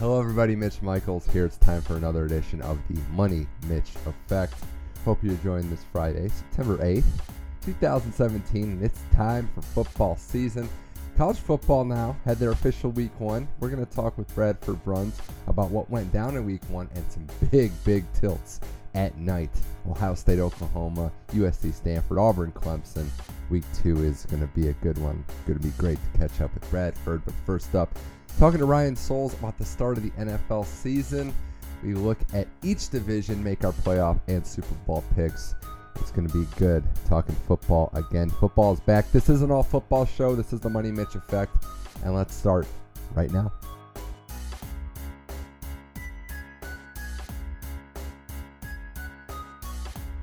Hello, everybody. Mitch Michaels here. It's time for another edition of the Money Mitch Effect. Hope you're enjoying this Friday, September 8th, 2017, and it's time for football season. College football now had their official week one. We're going to talk with Bradford Bruns about what went down in week one and some big, big tilts at night. Ohio State, Oklahoma, USC, Stanford, Auburn, Clemson. Week two is going to be a good one. Going to be great to catch up with Bradford. But first up, talking to Ryan Souls about the start of the NFL season. We look at each division, make our playoff and Super Bowl picks. It's going to be good talking football again. Football is back. This isn't all football show. This is the Money Mitch effect. And let's start right now.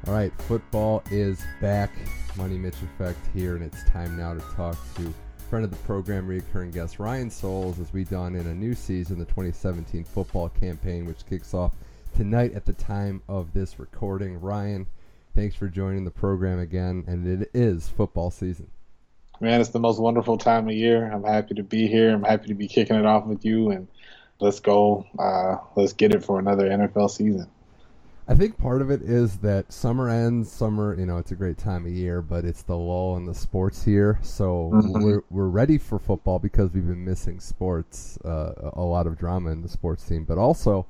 All right, football is back. Money Mitch Effect here, and it's time now to talk to friend of the program, recurring guest Ryan Souls, as we dawn in a new season, the 2017 football campaign, which kicks off tonight at the time of this recording. Ryan, thanks for joining the program again, and it is football season. Man, it's the most wonderful time of year. I'm happy to be here. I'm happy to be kicking it off with you, and let's go. Uh, let's get it for another NFL season. I think part of it is that summer ends. Summer, you know, it's a great time of year, but it's the lull in the sports here. So mm-hmm. we're we're ready for football because we've been missing sports, uh, a lot of drama in the sports team. But also,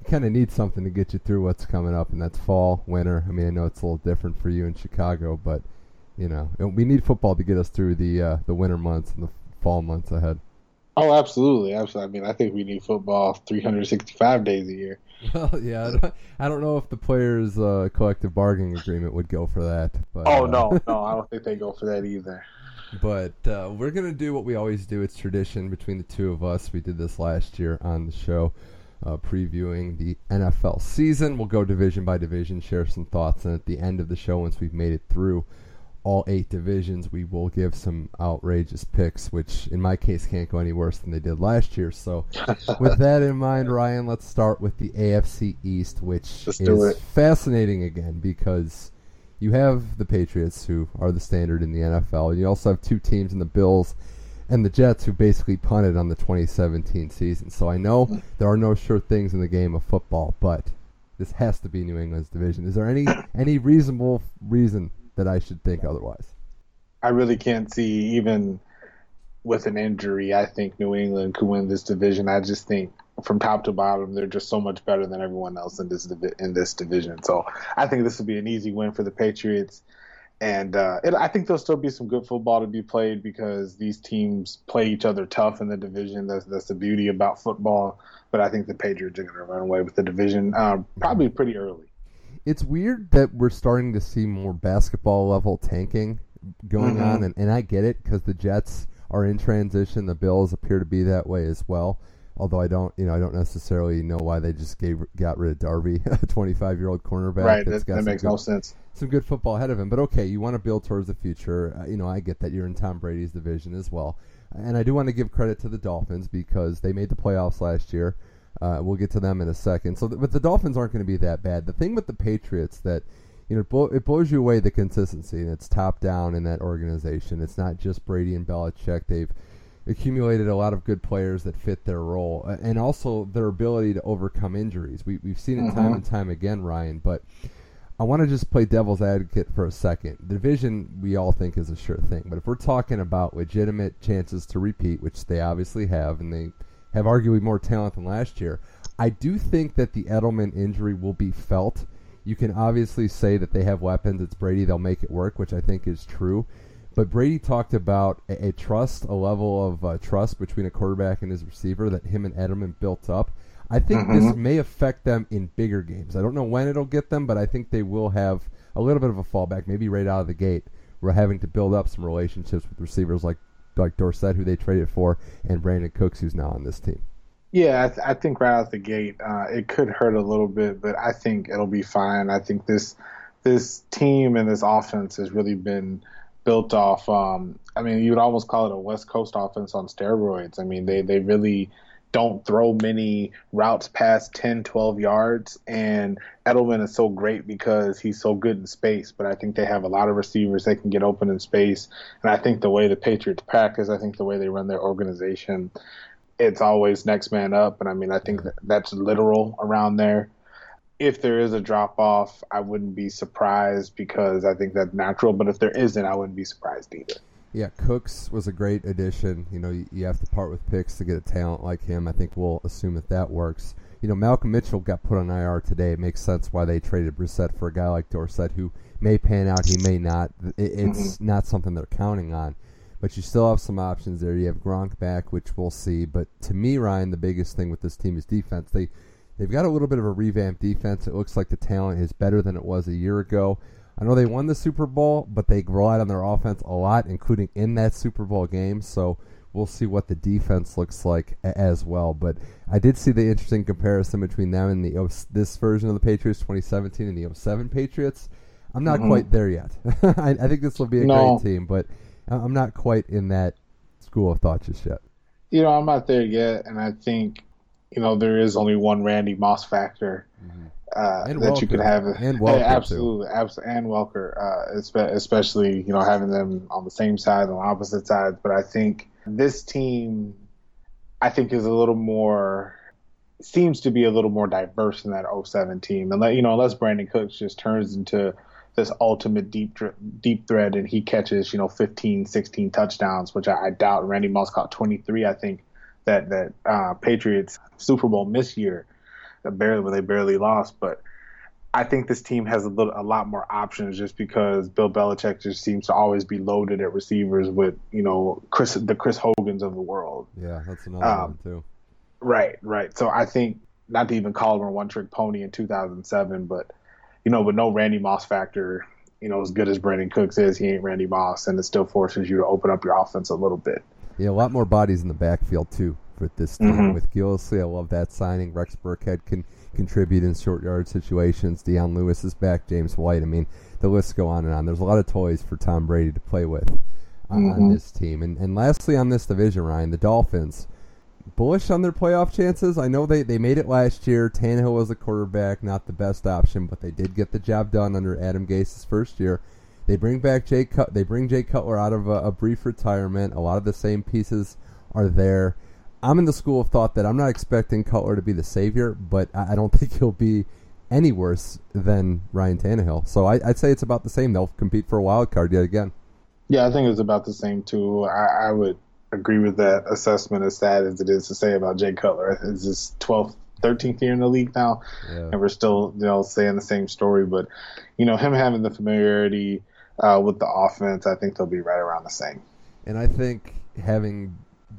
you kind of need something to get you through what's coming up, and that's fall, winter. I mean, I know it's a little different for you in Chicago, but you know, we need football to get us through the uh, the winter months and the fall months ahead. Oh, absolutely, absolutely. I mean, I think we need football 365 days a year. Well, yeah, I don't, I don't know if the players' uh, collective bargaining agreement would go for that. But, oh uh, no, no, I don't think they go for that either. But uh, we're gonna do what we always do. It's tradition between the two of us. We did this last year on the show, uh, previewing the NFL season. We'll go division by division, share some thoughts, and at the end of the show, once we've made it through all eight divisions, we will give some outrageous picks, which in my case can't go any worse than they did last year. So, with that in mind, Ryan, let's start with the AFC East, which let's is fascinating again because you have the Patriots, who are the standard in the NFL, and you also have two teams in the Bills and the Jets, who basically punted on the 2017 season. So, I know there are no sure things in the game of football, but this has to be New England's division. Is there any any reasonable reason that I should think otherwise. I really can't see even with an injury. I think New England could win this division. I just think from top to bottom, they're just so much better than everyone else in this in this division. So I think this will be an easy win for the Patriots. And uh, it, I think there'll still be some good football to be played because these teams play each other tough in the division. That's that's the beauty about football. But I think the Patriots are going to run away with the division uh, probably pretty early it's weird that we're starting to see more basketball level tanking going mm-hmm. on, and, and I get it because the Jets are in transition. The Bills appear to be that way as well. Although I don't, you know, I don't necessarily know why they just gave got rid of Darby, a 25 year old cornerback. Right, that, that makes good, no sense. Some good football ahead of him, but okay, you want to build towards the future. Uh, you know, I get that you're in Tom Brady's division as well, and I do want to give credit to the Dolphins because they made the playoffs last year. Uh, we'll get to them in a second. So, but the Dolphins aren't going to be that bad. The thing with the Patriots that you know it blows you away the consistency, and it's top down in that organization. It's not just Brady and Belichick. They've accumulated a lot of good players that fit their role, and also their ability to overcome injuries. We we've seen it mm-hmm. time and time again, Ryan. But I want to just play devil's advocate for a second. The division we all think is a sure thing, but if we're talking about legitimate chances to repeat, which they obviously have, and they have arguably more talent than last year. I do think that the Edelman injury will be felt. You can obviously say that they have weapons. It's Brady. They'll make it work, which I think is true. But Brady talked about a, a trust, a level of uh, trust between a quarterback and his receiver that him and Edelman built up. I think mm-hmm. this may affect them in bigger games. I don't know when it'll get them, but I think they will have a little bit of a fallback, maybe right out of the gate. We're having to build up some relationships with receivers like like Dorsett, who they traded for, and Brandin Cooks, who's now on this team. Yeah, I, th- I think right out the gate, uh, it could hurt a little bit, but I think it'll be fine. I think this this team and this offense has really been built off. Um, I mean, you would almost call it a West Coast offense on steroids. I mean, they they really don't throw many routes past 10, 12 yards. And Edelman is so great because he's so good in space. But I think they have a lot of receivers that can get open in space. And I think the way the Patriots practice, I think the way they run their organization, it's always next man up, and I mean I think that that's literal around there. If there is a drop off, I wouldn't be surprised because I think that's natural. But if there isn't, I wouldn't be surprised either. Yeah, Cooks was a great addition. You know, you, you have to part with picks to get a talent like him. I think we'll assume that that works. You know, Malcolm Mitchell got put on IR today. It makes sense why they traded Brissett for a guy like Dorsett, who may pan out, he may not. It, it's mm-hmm. not something they're counting on. But you still have some options there. You have Gronk back, which we'll see. But to me, Ryan, the biggest thing with this team is defense. They they've got a little bit of a revamped defense. It looks like the talent is better than it was a year ago. I know they won the Super Bowl, but they relied on their offense a lot, including in that Super Bowl game. So we'll see what the defense looks like as well. But I did see the interesting comparison between them and the this version of the Patriots 2017 and the 07 Patriots. I'm not mm-hmm. quite there yet. I, I, think this will be a no. great team, but I'm not quite in that school of thought just yet. You know, I'm not there yet, and I think you know there is only one Randy Moss factor. Mm-hmm uh, that Welker. you could have. And Welker absolutely, absolutely, and Welker, uh, especially you know having them on the same side on opposite sides. But I think this team, I think, is a little more seems to be a little more diverse than that 07 team. And let you know, unless Brandin Cooks just turns into this ultimate deep deep threat and he catches you know 15, 16 touchdowns, which I, I doubt. Randy Moss caught 23, I think. That that uh, Patriots Super Bowl miss year barely when they barely lost. But I think this team has a little, a lot more options just because Bill Belichick just seems to always be loaded at receivers with you know Chris the Chris Hogans of the world. Yeah, that's another um, one too. Right, right. So I think not to even call him a one trick pony in 2007, but you know, with no Randy Moss factor, you know, as good as Brandin Cooks is, he ain't Randy Moss, and it still forces you to open up your offense a little bit. Yeah, a lot more bodies in the backfield too with this team mm-hmm. with Gillislee. I love that signing. Rex Burkhead can contribute in short yard situations. Dion Lewis is back. James White. I mean, the list go on and on. There's a lot of toys for Tom Brady to play with uh, mm-hmm. on this team. And, and lastly, on this division, Ryan, the Dolphins. Bullish on their playoff chances. I know they, they made it last year. Tannehill was a quarterback, not the best option, but they did get the job done under Adam Gase's first year. They bring back Jay Cut. They bring Jay Cutler out of a, a brief retirement. A lot of the same pieces are there. I'm in the school of thought that I'm not expecting Cutler to be the savior, but I don't think he'll be any worse than Ryan Tannehill. So I, would say it's about the same. They'll compete for a wild card yet again. Yeah, I think it's about the same too. I, I would agree with that assessment. As sad as it is to say about Jay Cutler, it's his 12th, 13th year in the league now, yeah. and we're still you know saying the same story. But you know him having the familiarity uh, with the offense, I think they'll be right around the same. And I think having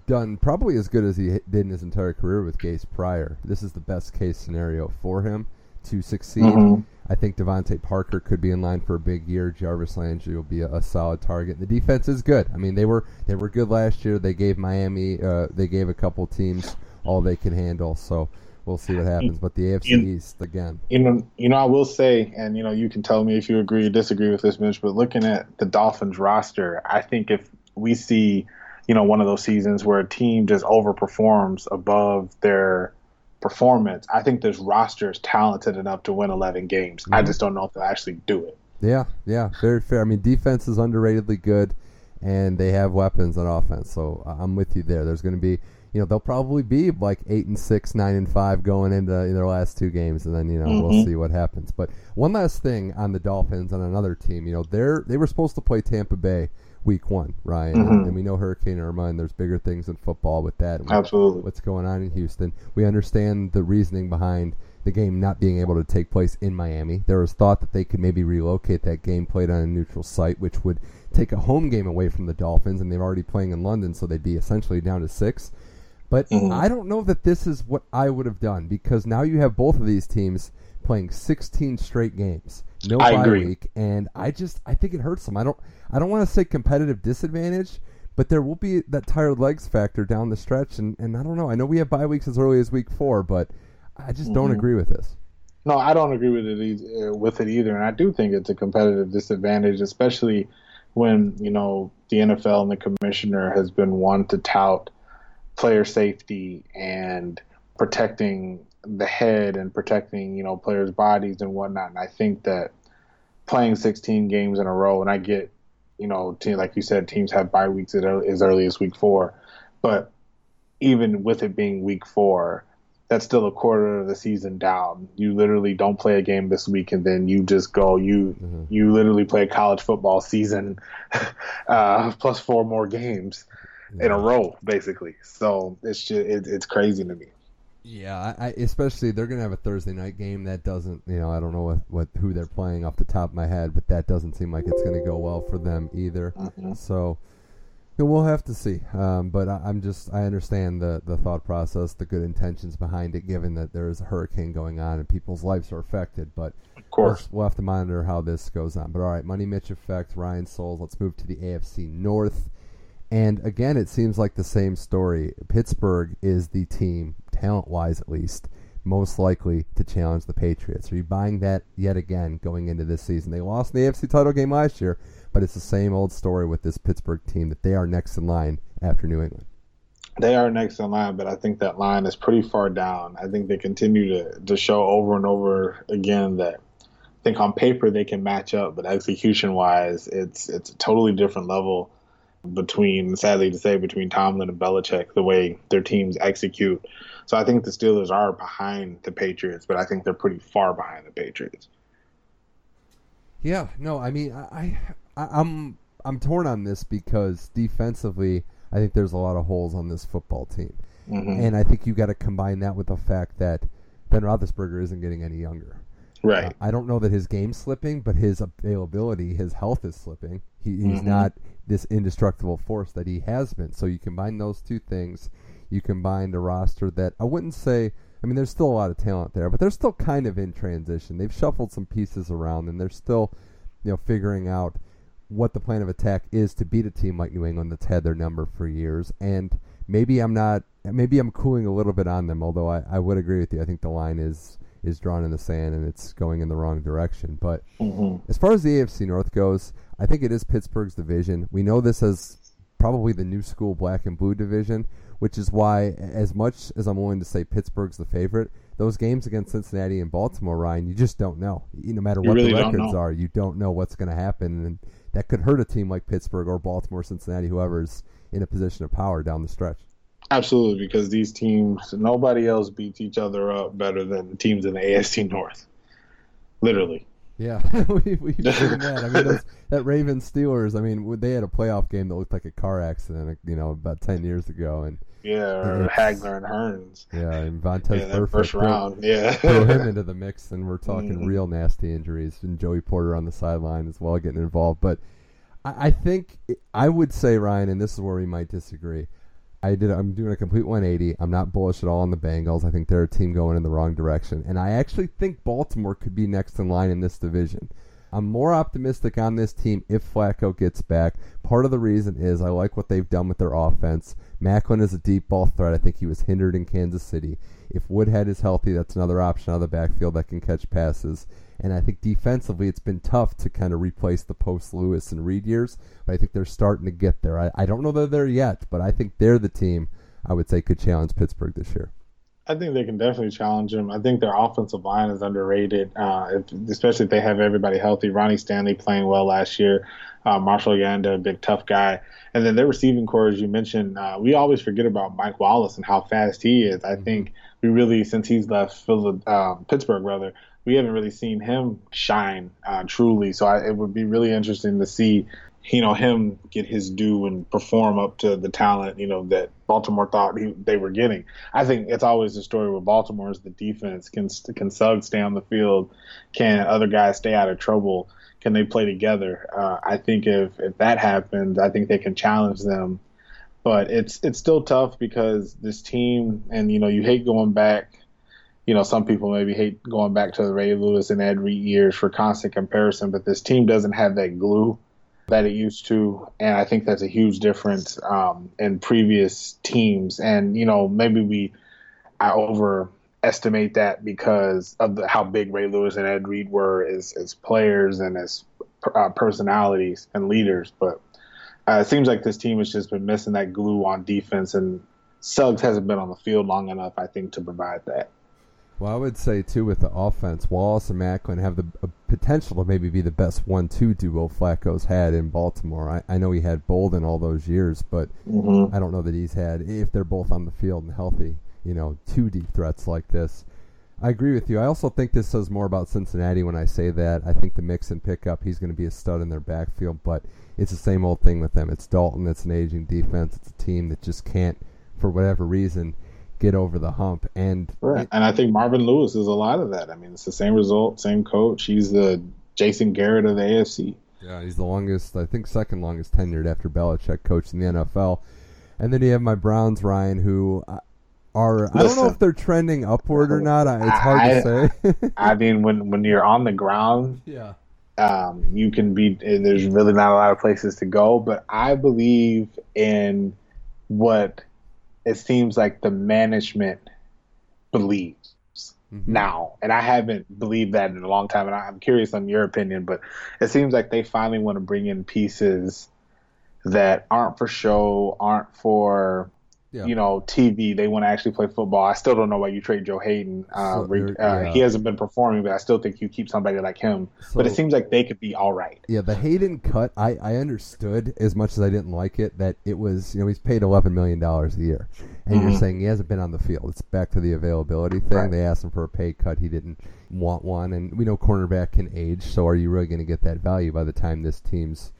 done probably as good as he did in his entire career with Gase prior. This is the best case scenario for him to succeed. Mm-hmm. I think DeVante Parker could be in line for a big year. Jarvis Landry will be a, a, solid target. The defense is good. I mean, they were they were good last year. They gave Miami, uh, they gave a couple teams all they can handle. So we'll see what happens. But the AFC you, East again. You know, you know, I will say, and you know, you can tell me if you agree or disagree with this, Mitch. But looking at the Dolphins roster, I think if we see you know, one of those seasons where a team just overperforms above their performance. I think this roster is talented enough to win 11 games. Mm-hmm. I just don't know if they'll actually do it. Yeah, yeah, very fair. I mean, defense is underratedly good, and they have weapons on offense. So I'm with you there. There's going to be, you know, they'll probably be like eight and six, nine and five going into their last two games, and then you know mm-hmm. we'll see what happens. But one last thing on the Dolphins on another team, you know, they're they were supposed to play Tampa Bay week one, Ryan. Mm-hmm. And, and, we know Hurricane Irma, and there's bigger things in football with that. Absolutely. What's going on in Houston. We understand the reasoning behind the game not being able to take place in Miami. There was thought that they could maybe relocate that game played on a neutral site, which would take a home game away from the Dolphins, and they're already playing in London, so they'd be essentially down to six. But mm-hmm. I don't know that this is what I would have done because now you have both of these teams playing 16 straight games, no I bye agree. week, and I just I think it hurts them. I don't I don't want to say competitive disadvantage, but there will be that tired legs factor down the stretch, and, and I don't know. I know we have bye weeks as early as week four, but I just mm-hmm. don't agree with this. No, I don't agree with it either, with it either, and I do think it's a competitive disadvantage, especially when you know the NFL and the commissioner has been one to tout player safety and protecting the head and protecting you know players' bodies and whatnot. And I think that playing 16 games in a row, and I get you know, team, like you said, teams have bye weeks as early as week four, but even with it being week four, that's still a quarter of the season down. You literally don't play a game this week, and then you just go. You mm-hmm. you literally play a college football season uh, plus four more games yeah. in a row, basically. So it's just it, it's crazy to me. Yeah, I, especially they're gonna have a Thursday night game that doesn't, you know, I don't know what, what who they're playing off the top of my head, but that doesn't seem like it's gonna go well for them either. Mm-hmm. So we'll have to see. Um, but I, am just I understand the the thought process, the good intentions behind it, given that there is a hurricane going on and people's lives are affected. But of course, we'll have to monitor how this goes on. But all right, Money Mitch effect, Ryan Souls. Let's move to the AFC North. And again, it seems like the same story. Pittsburgh is the team, talent wise at least, most likely to challenge the Patriots. Are you buying that yet again going into this season? They lost in the AFC title game last year, but it's the same old story with this Pittsburgh team that they are next in line after New England. They are next in line, but I think that line is pretty far down. I think they continue to, to show over and over again that I think on paper they can match up, but execution wise, it's it's a totally different level between, sadly to say, between Tomlin and Belichick, the way their teams execute. So I think the Steelers are behind the Patriots, but I think they're pretty far behind the Patriots. Yeah, no, I mean, I, I I'm I'm torn on this because defensively, I think there's a lot of holes on this football team, mm-hmm. and I think you got to combine that with the fact that Ben Roethlisberger isn't getting any younger. Right. Uh, I don't know that his game's slipping, but his availability, his health is slipping. He, he's mm-hmm. not this indestructible force that he has been. So you combine those two things, you combine a roster that I wouldn't say. I mean, there's still a lot of talent there, but they're still kind of in transition. They've shuffled some pieces around, and they're still, you know, figuring out what the plan of attack is to beat a team like New England that's had their number for years. And maybe I'm not, maybe I'm cooling a little bit on them. Although I, I would agree with you. I think the line is is drawn in the sand and it's going in the wrong direction. But mm-hmm. as far as the AFC North goes, I think it is Pittsburgh's division. We know this as probably the new school black and blue division, which is why, as much as I'm willing to say Pittsburgh's the favorite, those games against Cincinnati and Baltimore, Ryan, you just don't know. No matter what really the records are, you don't know what's going to happen, and that could hurt a team like Pittsburgh or Baltimore, Cincinnati, whoever's in a position of power down the stretch. Absolutely, because these teams, nobody else beats each other up better than the teams in the AFC North. Literally. Yeah, we, we've seen that. I mean, those, that Ravens Steelers. I mean, they had a playoff game that looked like a car accident. You know, about ten years ago, and yeah, or Hagler and Hurns. Yeah, and Vontaze yeah, Burfict. First round, yeah. throw him into the mix, and we're talking mm real nasty injuries. And Joey Porter on the sideline as well, getting involved. But I, I think I would say Ryan, and this is where we might disagree. I did. I'm doing a complete 180. I'm not bullish at all on the Bengals. I think they're a team going in the wrong direction, and I actually think Baltimore could be next in line in this division. I'm more optimistic on this team if Flacco gets back. Part of the reason is I like what they've done with their offense. Maclin is a deep ball threat. I think he was hindered in Kansas City. If Woodhead is healthy, that's another option out of the backfield that can catch passes. And I think defensively, it's been tough to kind of replace the post Lewis and Reed years, but I think they're starting to get there. I, I don't know that they're there yet, but I think they're the team I would say could challenge Pittsburgh this year. I think they can definitely challenge them. I think their offensive line is underrated, uh, if, especially if they have everybody healthy. Ronnie Stanley playing well last year, uh, Marshall Yanda, a big tough guy, and then their receiving corps, as you mentioned, uh, we always forget about Mike Wallace and how fast he is. I mm-hmm. think we really, since he's left Philly, um, Pittsburgh, rather, we haven't really seen him shine uh, truly. So I, it would be really interesting to see, you know, him get his due and perform up to the talent, you know, that Baltimore thought he, they were getting. I think it's always the story with Baltimore is the defense can can Suggs stay on the field, can other guys stay out of trouble, can they play together? Uh, I think if if that happens, I think they can challenge them. But it's it's still tough because this team, and you know, you hate going back you know, some people maybe hate going back to the Ray Lewis and Ed Reed years for constant comparison, but this team doesn't have that glue that it used to, and I think that's a huge difference um, in previous teams. And you know, maybe we I overestimate that because of the, how big Ray Lewis and Ed Reed were as as players and as uh, personalities and leaders, but uh, it seems like this team has just been missing that glue on defense, and Suggs hasn't been on the field long enough, I think, to provide that. Well, I would say too with the offense, Wallace and Maclin have the uh, potential to maybe be the best one-two duo Flacco's had in Baltimore. I, I know he had Boldin all those years, but Mm-hmm. I don't know that he's had if they're both on the field and healthy. You know, two deep threats like this. I agree with you. I also think this says more about Cincinnati when I say that. I think the Mixon pickup, he's going to be a stud in their backfield, but it's the same old thing with them. It's Dalton. It's an aging defense. It's a team that just can't, for whatever reason, get over the hump. And Right. And I think Marvin Lewis is a lot of that. I mean, it's the same result, same coach. He's the Jason Garrett of the AFC. Yeah, he's the longest, I think, second longest tenured after Belichick coached in the NFL. And then you have my Browns, Ryan, who are I don't know if they're trending upward or not. I, it's hard I- to say. I mean, when when you're on the ground, yeah. um, you can be. and There's really not a lot of places to go, but I believe in what it seems like the management believes Mhm. now, and I haven't believed that in a long time. And I'm curious on your opinion, but it seems like they finally want to bring in pieces that aren't for show, aren't for Yeah. you know TV. They want to actually play football. I still don't know why you trade Joe Haden. Uh, So, re- yeah. uh, He hasn't been performing, but I still think you keep somebody like him. but it seems like they could be all right. Yeah, the Hayden cut, I, I understood as much as I didn't like it that it was, you know, he's paid $11 million a year. And you're Mhm. saying he hasn't been on the field. It's back to the availability thing. Right. They asked him for a pay cut. He didn't want one. And we know cornerback can age, so are you really going to get that value by the time this team's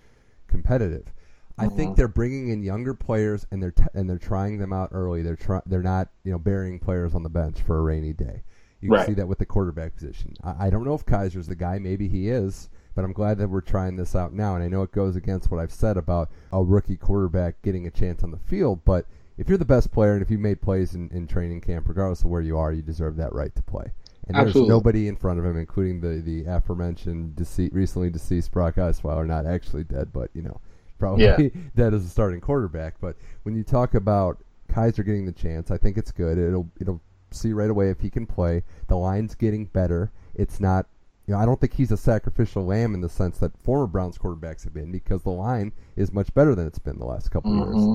competitive? I think Mhm. they're bringing in younger players and they're t- and they're trying them out early. They're try- they're not you know burying players on the bench for a rainy day. You can Right. see that with the quarterback position. I, I don't know if Kizer's the guy. Maybe he is, but I'm glad that we're trying this out now. And I know it goes against what I've said about a rookie quarterback getting a chance on the field. But if you're the best player and if you made plays in, in training camp, regardless of where you are, you deserve that right to play. And there's Absolutely. nobody in front of him, including the the aforementioned deceased, recently deceased Brock Osweiler, not actually dead, but you know, probably Yeah. dead as a starting quarterback. But when you talk about Kizer getting the chance, I think it's good. It'll it'll see right away if he can play. The line's getting better. It's not you know, I don't think he's a sacrificial lamb in the sense that former Browns quarterbacks have been because the line is much better than it's been the last couple of years.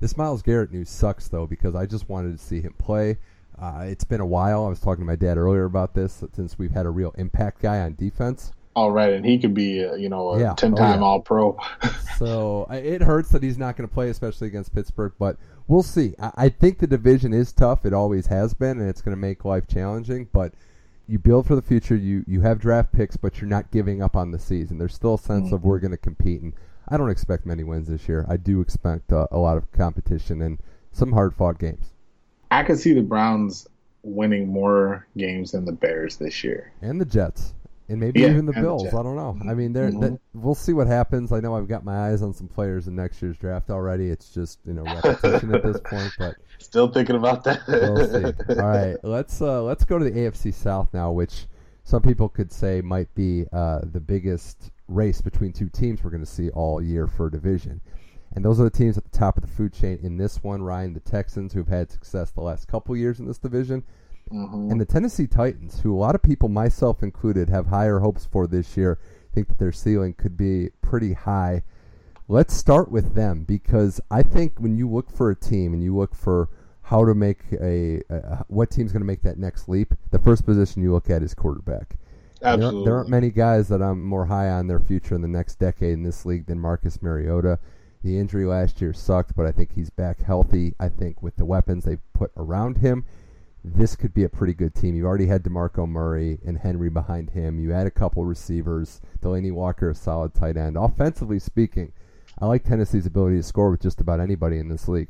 This Myles Garrett news sucks though because I just wanted to see him play. Uh, it's been a while. I was talking to my dad earlier about this since we've had a real impact guy on defense. All right, and he could be, uh, you know, a Yeah. ten-time Oh, yeah. All-Pro. So it hurts that he's not going to play, especially against Pittsburgh. But we'll see. I, I think the division is tough. It always has been, and it's going to make life challenging. But you build for the future. You you have draft picks, but you're not giving up on the season. There's still a sense of we're going to compete, and I don't expect many wins this year. I do expect uh, a lot of competition and some hard fought games. I could see the Browns winning more games than the Bears this year. and the Jets, and maybe Yeah, even the Bills. I don't know. I mean, Mhm. that- we'll see what happens. I know I've got my eyes on some players in next year's draft already. It's just you know repetition at this point, but Still thinking about that. we'll see. All right, let's uh, let's go to the AFC South now, which some people could say might be uh, the biggest race between two teams we're going to see all year for a division. And those are the teams at the top of the food chain in this one, Ryan. The Texans, who've had success the last couple years in this division, Mhm. and the Tennessee Titans, who a lot of people, myself included, have higher hopes for this year, think that their ceiling could be pretty high. Let's start with them because I think when you look for a team and you look for how to make a, a what team's going to make that next leap, the first position you look at is quarterback. There Absolutely. There aren't many guys that I'm more high on their future in the next decade in this league than Marcus Mariota. The injury last year sucked, but I think he's back healthy. I think with the weapons they've put around him, this could be a pretty good team. You've already had DeMarco Murray and Henry behind him. You had a couple receivers. Delanie Walker, a solid tight end. Offensively speaking, I like Tennessee's ability to score with just about anybody in this league.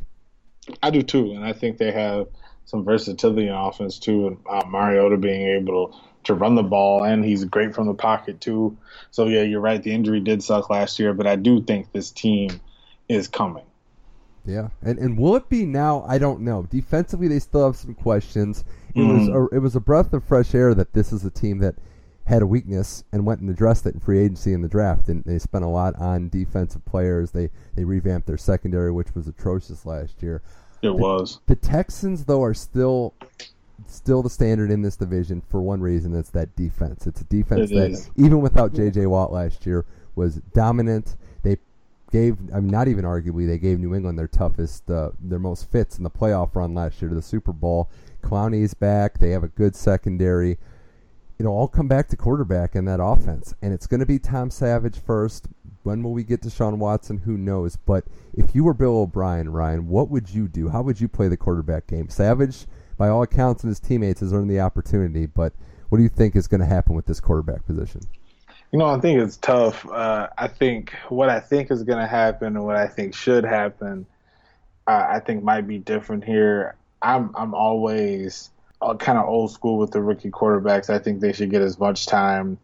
I do too, and I think they have some versatility in offense too. And uh, Mariota being able to run the ball, and he's great from the pocket too. So yeah, you're right. The injury did suck last year, but I do think this team is coming. Yeah, and and will it be now? I don't know. Defensively, they still have some questions. It was mm-hmm. a, it was a breath of fresh air that this is a team that had a weakness and went and addressed it in free agency in the draft, and they spent a lot on defensive players. They they revamped their secondary, which was atrocious last year. It was. The Texans, though, are still still the standard in this division for one reason. It's that defense. It's a defense It that, is. even without J.J. Watt last year, was dominant. Gave, I mean, not even arguably, they gave New England their toughest, uh, their most fits in the playoff run last year to the Super Bowl. Clowney's back. They have a good secondary. It'll all come back to quarterback and that offense. And it's going to be Tom Savage first. When will we get to Sean Watson? Who knows? But if you were Bill O'Brien, Ryan, what would you do? How would you play the quarterback game? Savage, by all accounts, and his teammates has earned the opportunity. But what do you think is going to happen with this quarterback position? You know, I think it's tough. Uh, I think what I think is going to happen and what I think should happen, uh, I think might be different here. I'm I'm always uh, kind of old school with the rookie quarterbacks. I think they should get as much time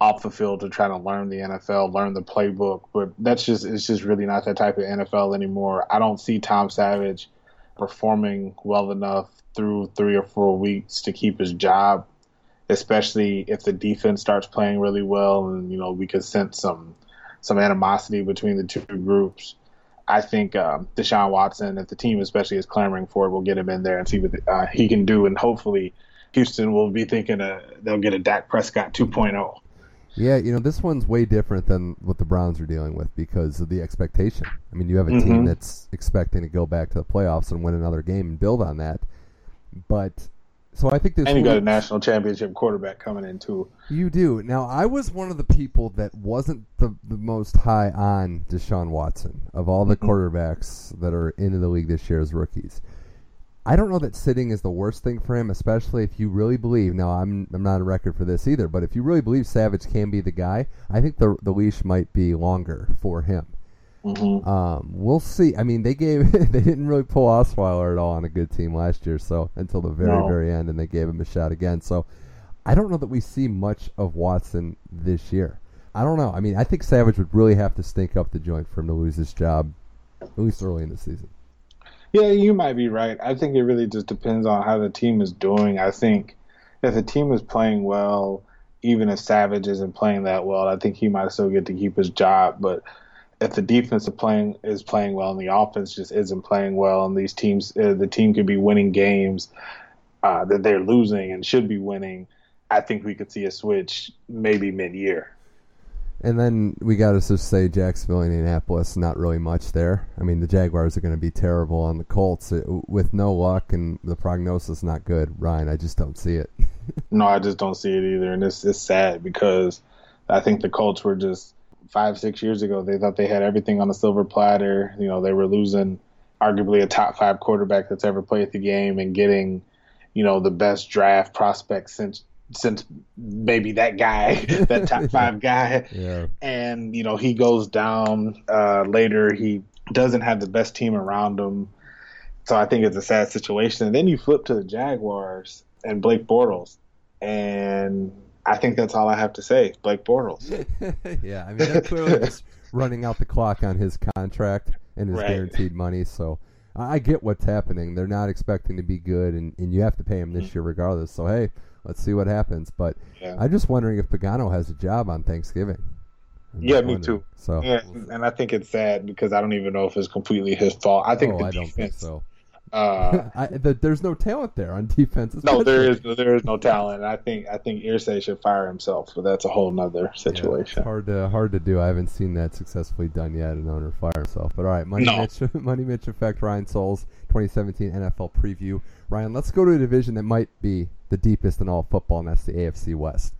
off the field to try to learn the NFL, learn the playbook. But that's just it's just really not that type of NFL anymore. I don't see Tom Savage performing well enough through three or four weeks to keep his job especially if the defense starts playing really well and you know we could sense some some animosity between the two groups. I think um, Deshaun Watson, if the team especially is clamoring for it, will get him in there and see what uh, he can do, and hopefully Houston will be thinking uh, they'll get a Dak Prescott 2.0. Yeah, you know this one's way different than what the Browns are dealing with because of the expectation. I mean, you have a mm-hmm. team that's expecting to go back to the playoffs and win another game and build on that, but so I think this. And you got a national championship quarterback coming in too. You do. Now I was one of the people that wasn't the, the most high on Deshaun Watson of all the mm-hmm. quarterbacks that are into the league this year as rookies. I don't know that sitting is the worst thing for him, especially if you really believe. Now I'm I'm not a record for this either, but if you really believe Savage can be the guy, I think the the leash might be longer for him. Mm-hmm. Um, we'll see. I mean, they gave they didn't really pull Osweiler at all on a good team last year, so until the very no. very end, and they gave him a shot again. So I don't know that we see much of Watson this year. I don't know. I mean, I think Savage would really have to stink up the joint for him to lose his job, at least early in the season. Yeah, you might be right. I think it really just depends on how the team is doing. I think if the team is playing well, even if Savage isn't playing that well, I think he might still get to keep his job. But if the defense is playing is playing well and the offense just isn't playing well, and these teams, uh, the team could be winning games uh, that they're losing and should be winning, I think we could see a switch maybe mid-year. And then we got to just say Jacksonville, Indianapolis, not really much there. I mean, the Jaguars are going to be terrible on the Colts it, with no luck, and the prognosis not good. Ryan, I just don't see it. no, I just don't see it either, and it's it's sad because I think the Colts were just five, six years ago, they thought they had everything on a silver platter. You know, they were losing arguably a top five quarterback that's ever played the game and getting, you know, the best draft prospect since since maybe that guy, that top five guy. Yeah. And, you know, he goes down uh, later. He doesn't have the best team around him. So I think it's a sad situation. And then you flip to the Jaguars and Blake Bortles. And I think that's all I have to say. Blake Bortles. yeah, I mean they're clearly just running out the clock on his contract and his right. guaranteed money. So I get what's happening. They're not expecting to be good, and, and you have to pay him this mm-hmm. year regardless. So hey, let's see what happens. But yeah. I'm just wondering if Pagano has a job on Thanksgiving. I'm yeah, me too. So yeah, and I think it's sad because I don't even know if it's completely his fault. I think oh, the I defense, don't think so. Uh, I, the, there's no talent there on defense. No, there is there is no talent. I think I think Irsay should fire himself, but that's a whole nother situation. Yeah, hard to hard to do. I haven't seen that successfully done yet. An owner fire himself. But all right, Money no. Mitch, Money Mitch effect. Ryan Souls, 2017 NFL preview. Ryan, let's go to a division that might be the deepest in all football, and that's the AFC West.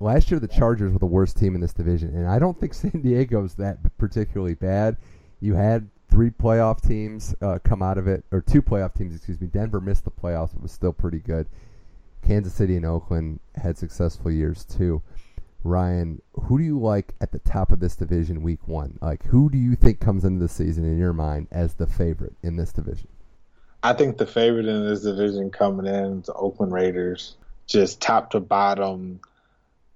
Last year, the Chargers were the worst team in this division, and I don't think San Diego's that particularly bad. You had three playoff teams uh, come out of it, or two playoff teams, excuse me. Denver missed the playoffs, but was still pretty good. Kansas City and Oakland had successful years too. Ryan, who do you like at the top of this division week one? Like, who do you think comes into the season in your mind as the favorite in this division? I think the favorite in this division coming in is the Oakland Raiders. Just top to bottom,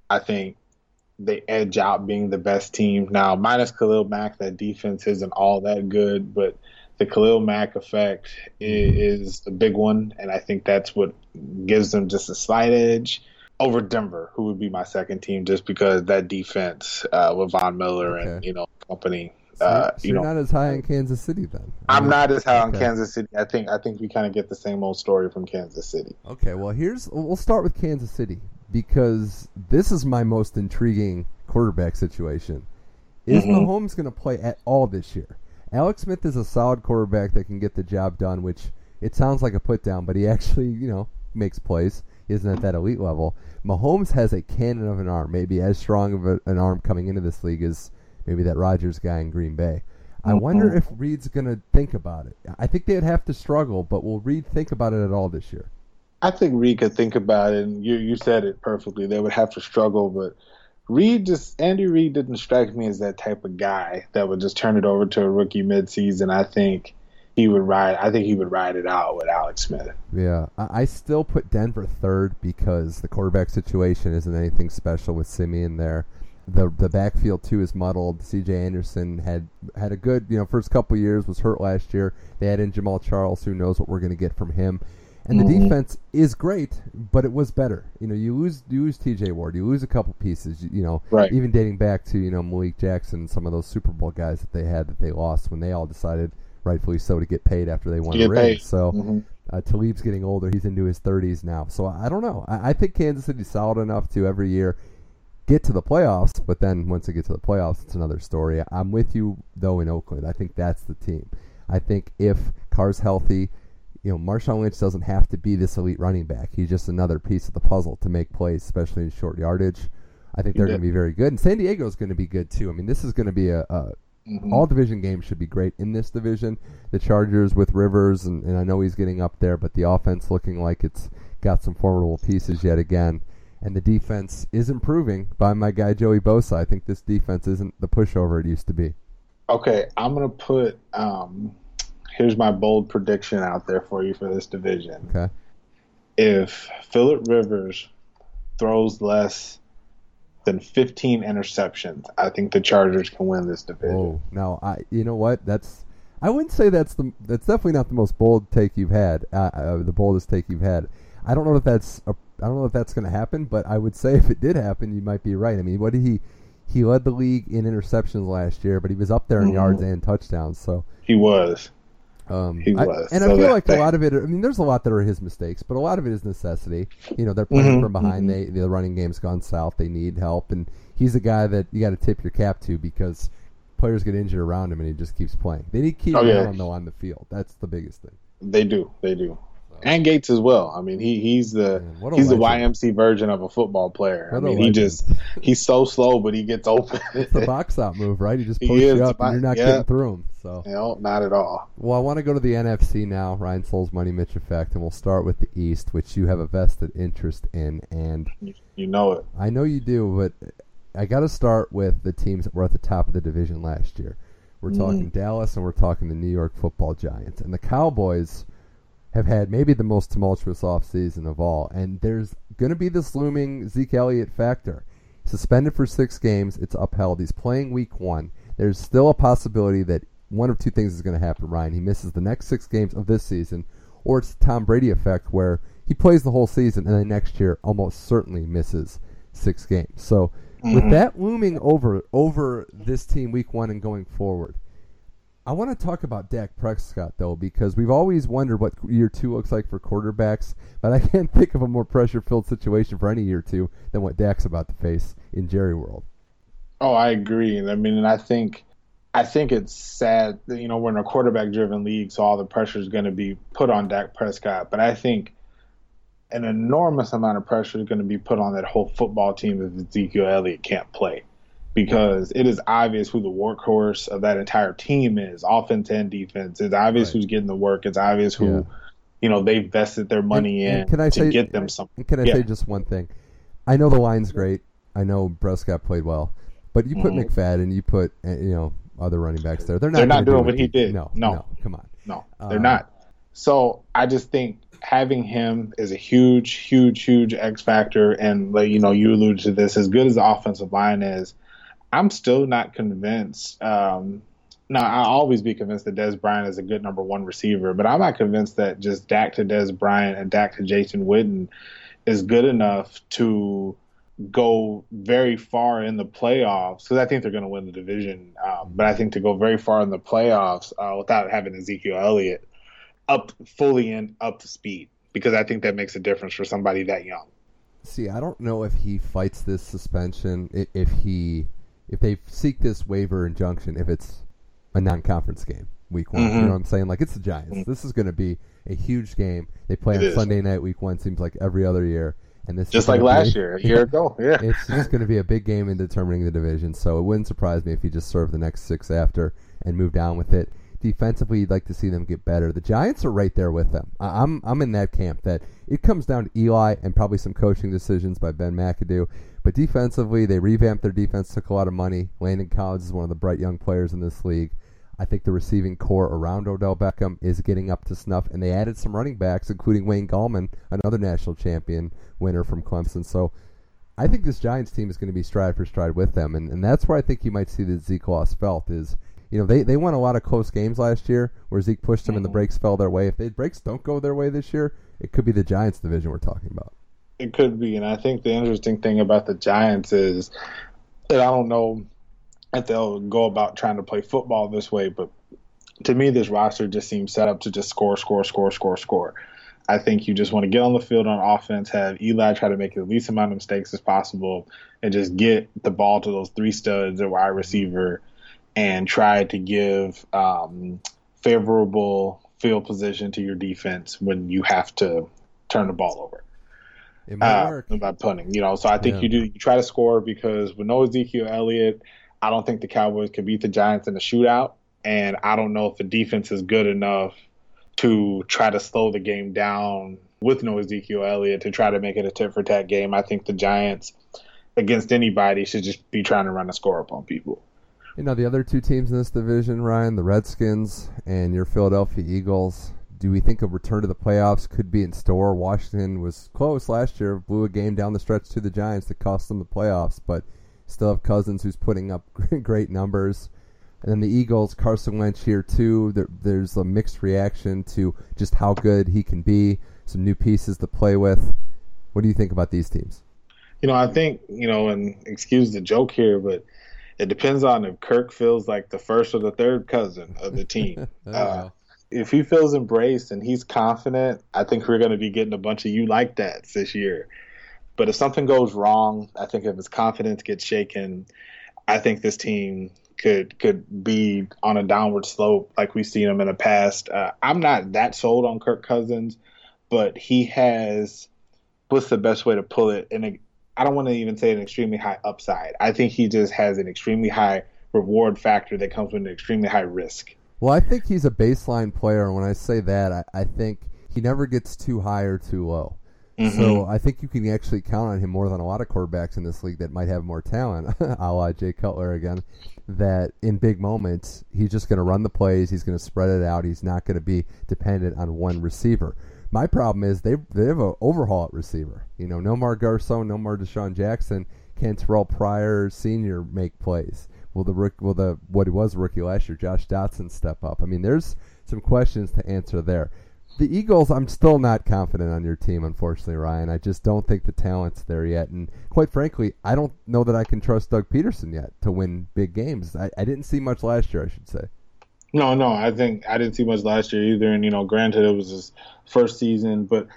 I think they edge out being the best team. Now, minus Khalil Mack, that defense isn't all that good, but the Khalil Mack effect is, is the big one, and I think that's what gives them just a slight edge over Denver, who would be my second team, just because that defense uh, with Von Miller okay. and you know company. So, uh, so you you're know, not as high in Kansas City then. I'm not as high okay. on Kansas City. I think I think we kind of get the same old story from Kansas City. Okay, well here's we'll start with Kansas City because this is my most intriguing quarterback situation. Is Mhm. Mahomes going to play at all this year? Alex Smith is a solid quarterback that can get the job done, which it sounds like a put down, but he actually, you know, makes plays. Isn't at that elite level. Mahomes has a cannon of an arm, maybe as strong of a, an arm coming into this league as maybe that Rodgers guy in Green Bay. I wonder Mhm. if Reid's going to think about it. I think they'd have to struggle, but will Reid think about it at all this year? I think Reid could think about it, and you you said it perfectly. They would have to struggle, but Reid just Andy Reid didn't strike me as that type of guy that would just turn it over to a rookie midseason. I think he would ride. I think he would ride it out with Alex Smith. Yeah, I, I still put Denver third because the quarterback situation isn't anything special with Siemian there. The the backfield too is muddled. C.J. Anderson had had a good you know first couple years was hurt last year. They had in Jamaal Charles. Who knows what we're going to get from him? And the Mhm. defense is great, but it was better. You know, you lose you lose T.J. Ward, you lose a couple pieces. You, you know, Right. even dating back to you know Malik Jackson, some of those Super Bowl guys that they had that they lost when they all decided, rightfully so, to get paid after they won a ring. paid. So. Mhm. Uh, Talib's getting older. He's into his 30s now. So I, I don't know. I, I think Kansas City's solid enough to every year get to the playoffs, but then once they get to the playoffs, it's another story. I'm with you, though, in Oakland. I think that's the team. I think if Carr's healthy, you know, Marshawn Lynch doesn't have to be this elite running back. He's just another piece of the puzzle to make plays, especially in short yardage. I think they're Yeah. going to be very good. And San Diego is going to be good, too. I mean, this is going to be a, a Mhm. all division games should be great in this division. The Chargers with Rivers, and, and I know he's getting up there, but the offense looking like it's got some formidable pieces yet again. And the defense is improving by my guy Joey Bosa. I think this defense isn't the pushover it used to be. Okay, I'm gonna put. Um, here's my bold prediction out there for you for this division. Okay. If Philip Rivers throws less than 15 interceptions, I think the Chargers can win this division. Oh, now I, you know what? That's I wouldn't say that's the that's definitely not the most bold take you've had. Uh, uh, the boldest take you've had. I don't know if that's a, I don't know if that's going to happen, but I would say if it did happen, you might be right. I mean, what did he? He led the league in interceptions last year, but he was up there in Mhm. yards and touchdowns. So He was. Um, He I- was. and I feel like a lot of it. I mean, there's a lot that are his mistakes, but a lot of it is necessity. You know, they're playing Mhm, from behind. mhm. They the running game's gone south. They need help, and he's a guy that you got to tip your cap to because players get injured around him, and he just keeps playing. They need Keenan Oh, yeah. Allen though on the field. That's the biggest thing. They do. They do. And Gates as well. I mean, he he's the Man, a he's the. YMC version of a football player. I What a mean, he just he's so slow, but he gets open. It's the box out move, right? He just pushes you up, and you're not yeah. getting through him. So. no, not at all. Well, I want to go to the NFC now, Ryan Souls Money Mitch effect, and we'll start with the East, which you have a vested interest in. And You, you know it. I know you do, but I got to start with the teams that were at the top of the division last year. We're Mhm. talking Dallas and we're talking the New York Football Giants. And the Cowboys have had maybe the most tumultuous offseason of all. And there's going to be this looming Zeke Elliott factor. Suspended for six games, it's upheld. He's playing week one. There's still a possibility that one of two things is going to happen, Ryan. He misses the next six games of this season, or it's the Tom Brady effect where he plays the whole season and then next year almost certainly misses six games. So with Mhm. that looming over over this team week one and going forward, I want to talk about Dak Prescott though because we've always wondered what year two looks like for quarterbacks, but I can't think of a more pressure-filled situation for any year two than what Dak's about to face in Jerry World. Oh, I agree. I mean, and I think I think it's sad that you know we're in a quarterback driven league, so all the pressure is going to be put on Dak Prescott. But I think an enormous amount of pressure is going to be put on that whole football team if Ezekiel Elliott can't play, because it is obvious who the workhorse of that entire team is, offense and defense. It's obvious Right. who's getting the work. It's obvious who. Yeah. You know they've vested their money And- in and can I to say- get them something. Can I Yeah. say just one thing? I know the line's great. I know Prescott played well, but you put Mhm. McFadden, you put uh, you know other running backs there. They're not. They're not gonna do doing what he did. No, No. no, come on. No, they're Uh, not. So I just think having him is a huge, huge, huge X factor. And like you know, you alluded to this. As good as the offensive line is, I'm still not convinced. Um, now I'll always be convinced that Dez Bryant is a good number one receiver, but I'm not convinced that just Dak to Dez Bryant and Dak to Jason Witten is good enough to go very far in the playoffs because I think they're going to win the division. Um, but I think to go very far in the playoffs uh, without having Ezekiel Elliott up fully in up to speed because I think that makes a difference for somebody that young. See, I don't know if he fights this suspension, if he if they seek this waiver injunction, if it's a non-conference game, week one, Mm-hmm. you know what I'm saying? Like it's the Giants. This is going to be a huge game. They play It on is. Sunday night, week one. Seems like every other year, and this is Just like last be- year, a year ago. Yeah. it's just going to be a big game in determining the division. So it wouldn't surprise me if he just served the next six after and moved down with it. Defensively, you'd like to see them get better. The Giants are right there with them. I'm I'm in that camp that it comes down to Eli and probably some coaching decisions by Ben McAdoo. But defensively, they revamped their defense, took a lot of money. Landon Collins is one of the bright young players in this league. I think the receiving corps around Odell Beckham is getting up to snuff, and they added some running backs, including Wayne Gallman, another national champion winner from Clemson. So I think this Giants team is going to be stride for stride with them, and, and that's where I think you might see the Zeke loss felt is, you know, they, they won a lot of close games last year where Zeke pushed them and the mm-hmm. breaks fell their way. If the breaks don't go their way this year, it could be the Giants division we're talking about. It could be, and I think the interesting thing about the Giants is that I don't know if they'll go about trying to play football this way, but to me, this roster just seems set up to just score, score, score, score, score. I think you just want to get on the field on offense, have Eli try to make the least amount of mistakes as possible, and just get the ball to those three studs or wide receiver, and try to give um, favorable field position to your defense when you have to turn the ball over It might uh, work. by punting. You know, so I think Yeah. you do you try to score because with no Ezekiel Elliott, I don't think the Cowboys could beat the Giants in a shootout, and I don't know if the defense is good enough to try to slow the game down with no Ezekiel Elliott to try to make it a tit for tat game. I think the Giants against anybody should just be trying to run a score up on people. You know, the other two teams in this division, Ryan, the Redskins and your Philadelphia Eagles, do we think a return to the playoffs could be in store? Washington was close last year, blew a game down the stretch to the Giants that cost them the playoffs, but still have Cousins who's putting up great numbers. And then the Eagles, Carson Wentz here too. There, there's a mixed reaction to just how good he can be, some new pieces to play with. What do you think about these teams? You know, I think, you know, and excuse the joke here, but it depends on if Kirk feels like the first or the third cousin of the team. Oh, uh, if he feels embraced and he's confident, I think we're going to be getting a bunch of you like that this year. But if something goes wrong, I think if his confidence gets shaken, I think this team could could be on a downward slope like we've seen him in the past. Uh, I'm not that sold on Kirk Cousins, but he has what's the best way to pull it? And I don't want to even say an extremely high upside. I think he just has an extremely high reward factor that comes with an extremely high risk. Well, I think he's a baseline player. and When I say that, I, I think he never gets too high or too low. Mm-hmm. So I think you can actually count on him more than a lot of quarterbacks in this league that might have more talent, a la Jay Cutler again. That in big moments, he's just going to run the plays. He's going to spread it out. He's not going to be dependent on one receiver. My problem is they they have an overhaul at receiver. You know, no more Garcon, no more DeSean Jackson. Can Terrelle Pryor Senior make plays? Will the rook- will the what he was rookie last year, Josh Doctson, step up? I mean, there's some questions to answer there. The Eagles, I'm still not confident on your team, unfortunately, Ryan. I just don't think the talent's there yet, and quite frankly, I don't know that I can trust Doug Pederson yet to win big games. I, I didn't see much last year, I should say. No, no, I think I didn't see much last year either. And you know, granted, it was his first season, but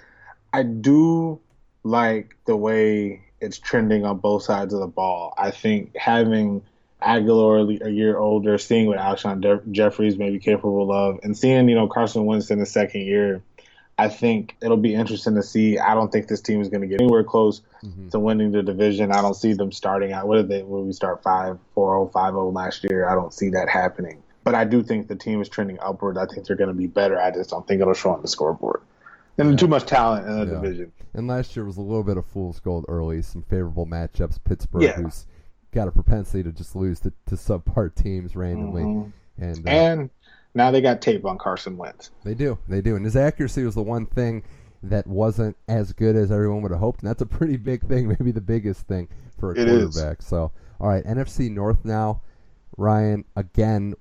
I do like the way it's trending on both sides of the ball. I think having Agholor a year older, seeing what Alshon De- Jeffries may be capable of, and seeing you know Carson Wentz in the second year, I think it'll be interesting to see. I don't think this team is going to get anywhere close Mhm. to winning the division. I don't see them starting out. What did they? Did we start five, four, oh, five, oh last year? I don't see that happening. But I do think the team is trending upward. I think they're going to be better. I just don't think it'll show on the scoreboard. And Yeah. too much talent in the Yeah. division. And last year was a little bit of fool's gold early, some favorable matchups. Pittsburgh, Yeah. who's got a propensity to just lose to, to subpar teams randomly, Mhm. and uh, And now they got tape on Carson Wentz. They do. They do. And his accuracy was the one thing that wasn't as good as everyone would have hoped. And that's a pretty big thing, maybe the biggest thing for a It is. quarterback. So, all right, NFC North now. Ryan, again,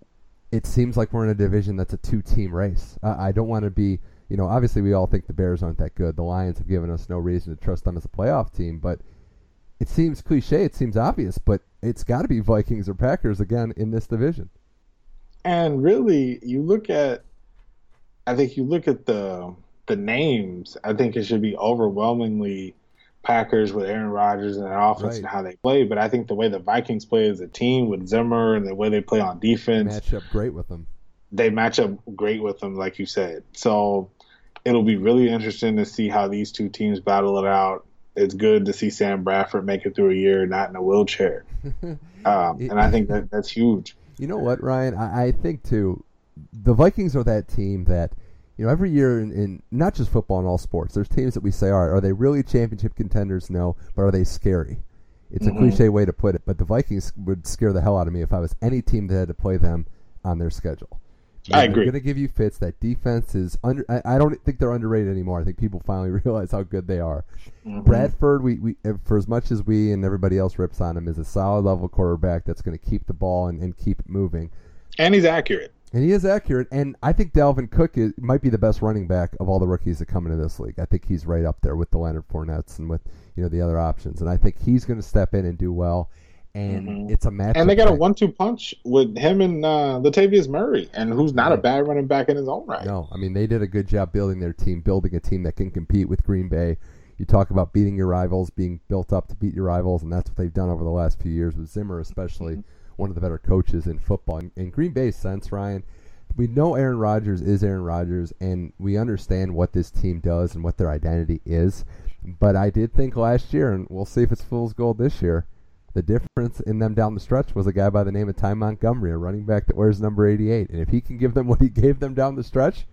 it seems like we're in a division that's a two team race. Uh, I don't want to be, you know, obviously we all think the Bears aren't that good. The Lions have given us no reason to trust them as a playoff team, but it seems cliche, it seems obvious, but it's got to be Vikings or Packers again in this division. And really, you look at, I think you look at the the names. I think it should be overwhelmingly Packers with Aaron Rodgers and their offense right. and how they play, but I think the way the Vikings play as a team with Zimmer and the way they play on defense match up great with them. They match up great with them, like you said. So it'll be really interesting to see how these two teams battle it out. It's good to see Sam Bradford make it through a year not in a wheelchair, um, and I think that that's huge. You know what, Ryan? I, I think too. The Vikings are that team that you know, every year in, in, not just football in all sports, there's teams that we say, all right, are they really championship contenders? No, but are they scary? It's mm-hmm. a cliche way to put it, but the Vikings would scare the hell out of me if I was any team that had to play them on their schedule. I agree. Going to give you fits. That defense is under. I, I, don't think they're underrated anymore. I think people finally realize how good they are. Mm-hmm. Bradford, we, we for as much as we and everybody else rips on him, is a solid level quarterback that's going to keep the ball and, and keep it moving. And he's accurate. And he is accurate, and I think Dalvin Cook is, might be the best running back of all the rookies that come into this league. I think he's right up there with the Leonard Fournettes and with you know the other options, and I think he's going to step in and do well. And mm-hmm. it's a match. And they got a one-two punch with him and uh, Latavius Murray, and who's not a bad running back in his own right. No, I mean they did a good job building their team, building a team that can compete with Green Bay. You talk about beating your rivals, being built up to beat your rivals, and that's what they've done over the last few years with Zimmer, especially. Mm-hmm one of the better coaches in football. In Green Bay's sense, Ryan, we know Aaron Rodgers is Aaron Rodgers, and we understand what this team does and what their identity is. But I did think last year, and we'll see if it's fool's gold this year. The difference in them down the stretch was a guy by the name of Ty Montgomery, a running back that wears number 88. And if he can give them what he gave them down the stretch,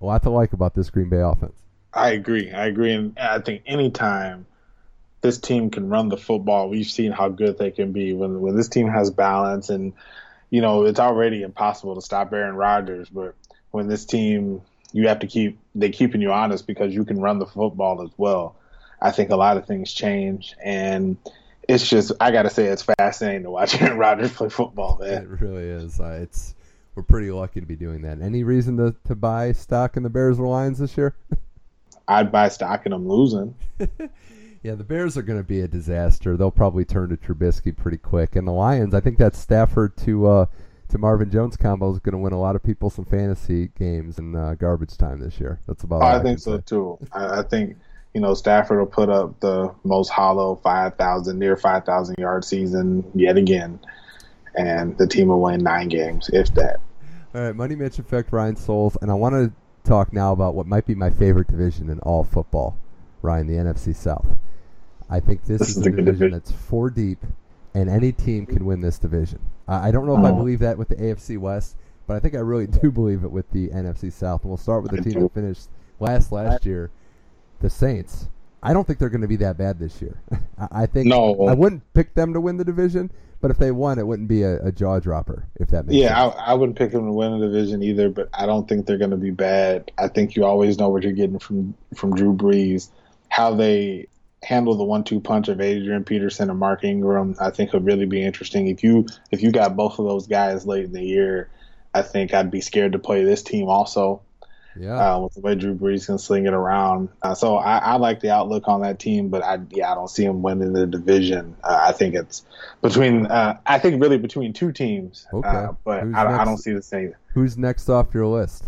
a lot to like about this Green Bay offense. I agree. I agree. And I think anytime this team can run the football, we've seen how good they can be. When when this team has balance and you know, it's already impossible to stop Aaron Rodgers, but when this team, you have to keep they're keeping you honest because you can run the football as well. I think a lot of things change, and it's just I got to say it's fascinating to watch Aaron Rodgers play football. Man, it really is. Uh, it's we're pretty lucky to be doing that. Any reason to to buy stock in the Bears or Lions this year? I'd buy stock in them losing. Yeah, the Bears are going to be a disaster. They'll probably turn to Trubisky pretty quick, and the Lions. I think that Stafford to uh, to Marvin Jones combo is going to win a lot of people some fantasy games in uh, garbage time this year. That's about. I, I think so say. too. I, I, think you know Stafford will put up the most hollow five thousand, near five thousand yard season yet again, and the team will win nine games, if that. All right, Money Mitch Effect, Ryan Souls, and I want to talk now about what might be my favorite division in all football, Ryan, the NFC South. I think this, this is, is a division, division, that's four deep, and any team can win this division. I don't know if oh. I believe that with the AFC West, but I think I really do believe it with the NFC South. And we'll start with the team that finished last last year, the Saints. I don't think they're going to be that bad this year. I think no. I wouldn't pick them to win the division, but if they won, it wouldn't be a, a jaw dropper. If that makes yeah, sense. I, I wouldn't pick them to win the division either. But I don't think they're going to be bad. I think you always know what you're getting from from Drew Brees. How they handle the one-two punch of Adrian Peterson and Mark Ingram, I think would really be interesting. If you if you got both of those guys late in the year, I think I'd be scared to play this team also. Yeah, uh, with the way Drew Brees can sling it around, uh, so I, I, like the outlook on that team, but I yeah I don't see them winning the division. Uh, I think it's between uh, I think really between two teams. Uh, okay, but I, I, don't see the same. Who's next off your list?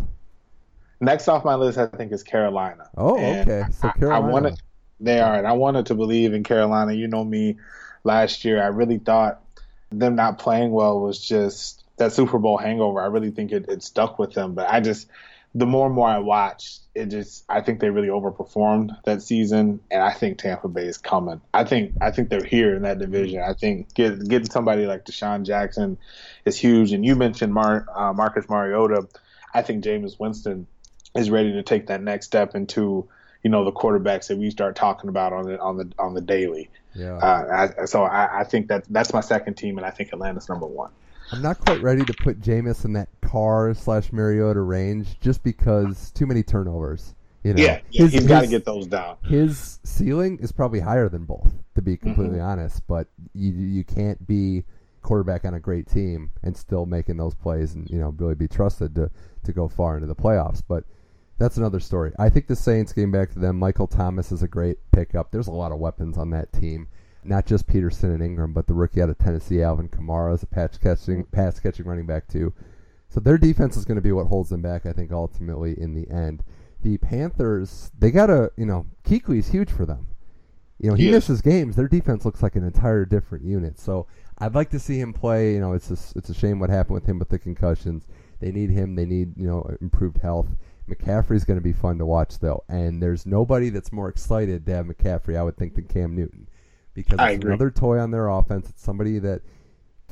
Next off my list, I think is Carolina. Oh, and okay. So Carolina. I, I want to they are, and I wanted to believe in Carolina. You know me, last year I really thought them not playing well was just that Super Bowl hangover. I really think it, it stuck with them, but I just the more and more I watched, it just I think they really overperformed that season, and I think Tampa Bay is coming. I think I think they're here in that division. I think get, getting somebody like DeSean Jackson is huge. And you mentioned Mar, uh, Marcus Mariota. I think Jameis Winston is ready to take that next step into you know the quarterbacks that we start talking about on the on the on the daily. Yeah. Uh, I, so I, I, think that that's my second team, and I think Atlanta's number one. I'm not quite ready to put Jameis in that Carr slash Mariota range, just because too many turnovers. You know, yeah, yeah his, he's got to get those down. His ceiling is probably higher than both, to be completely mm-hmm. honest. But you you can't be quarterback on a great team and still making those plays and you know really be trusted to to go far into the playoffs. But that's another story. I think the Saints getting back to them. Michael Thomas is a great pickup. There's a lot of weapons on that team. Not just Peterson and Ingram, but the rookie out of Tennessee, Alvin Kamara, is a patch catching, pass catching running back too. So their defense is going to be what holds them back. I think ultimately in the end, the Panthers they got a you know Kuechly's huge for them. You know, he, He misses games. Their defense looks like an entire different unit. So I'd like to see him play. You know, it's a, it's a shame what happened with him with the concussions. They need him. They need you know improved health. McCaffrey's going to be fun to watch though, and there's nobody that's more excited to have McCaffrey, I would think, than Cam Newton, because I it's agree. another toy on their offense. It's somebody that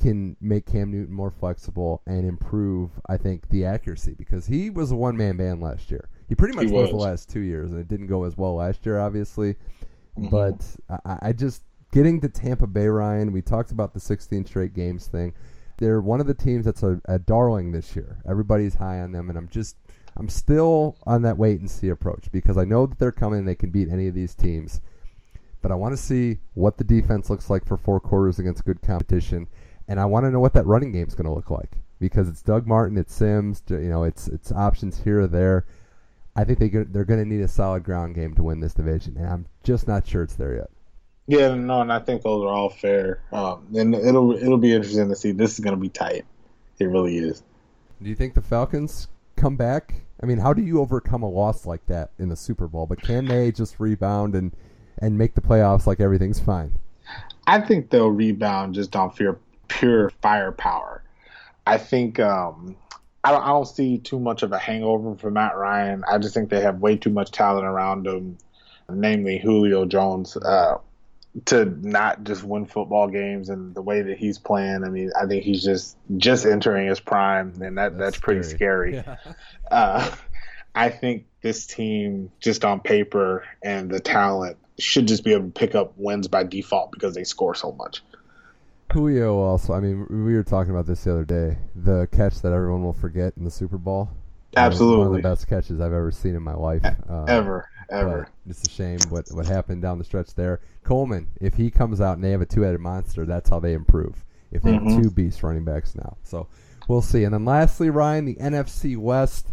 can make Cam Newton more flexible and improve, I think, the accuracy because he was a one man band last year. He pretty much He was. the last two years, and it didn't go as well last year, obviously. Mhm. But I, I just getting to Tampa Bay, Ryan. We talked about the 16 straight games thing. They're one of the teams that's a, a darling this year. Everybody's high on them, and I'm just I'm still on that wait and see approach because I know that they're coming. and They can beat any of these teams, but I want to see what the defense looks like for four quarters against good competition, and I want to know what that running game is going to look like because it's Doug Martin, it's Sims, you know, it's it's options here or there. I think they they're going to need a solid ground game to win this division, and I'm just not sure it's there yet. Yeah, no, and I think those are all fair. Um, and it'll it'll be interesting to see. This is going to be tight. It really is. Do you think the Falcons come back? I mean, how do you overcome a loss like that in the Super Bowl? But can they just rebound and and make the playoffs like everything's fine? I think they'll rebound just on pure pure firepower. I think um, I don't I don't see too much of a hangover for Matt Ryan. I just think they have way too much talent around them, namely Julio Jones, uh, to not just win football games and the way that he's playing. I mean, I think he's just just entering his prime, and that that's, pretty scary. Yeah. uh, I think this team, just on paper and the talent, should just be able to pick up wins by default because they score so much. Julio also. I mean, we were talking about this the other day. The catch that everyone will forget in the Super Bowl. Absolutely, one of the best catches I've ever seen in my life. Um, Ever, ever. It's a shame what what happened down the stretch there. Coleman, if he comes out and they have a two-headed monster, that's how they improve. If they Mhm. have two beast running backs now, so we'll see. And then lastly, Ryan, the NFC West.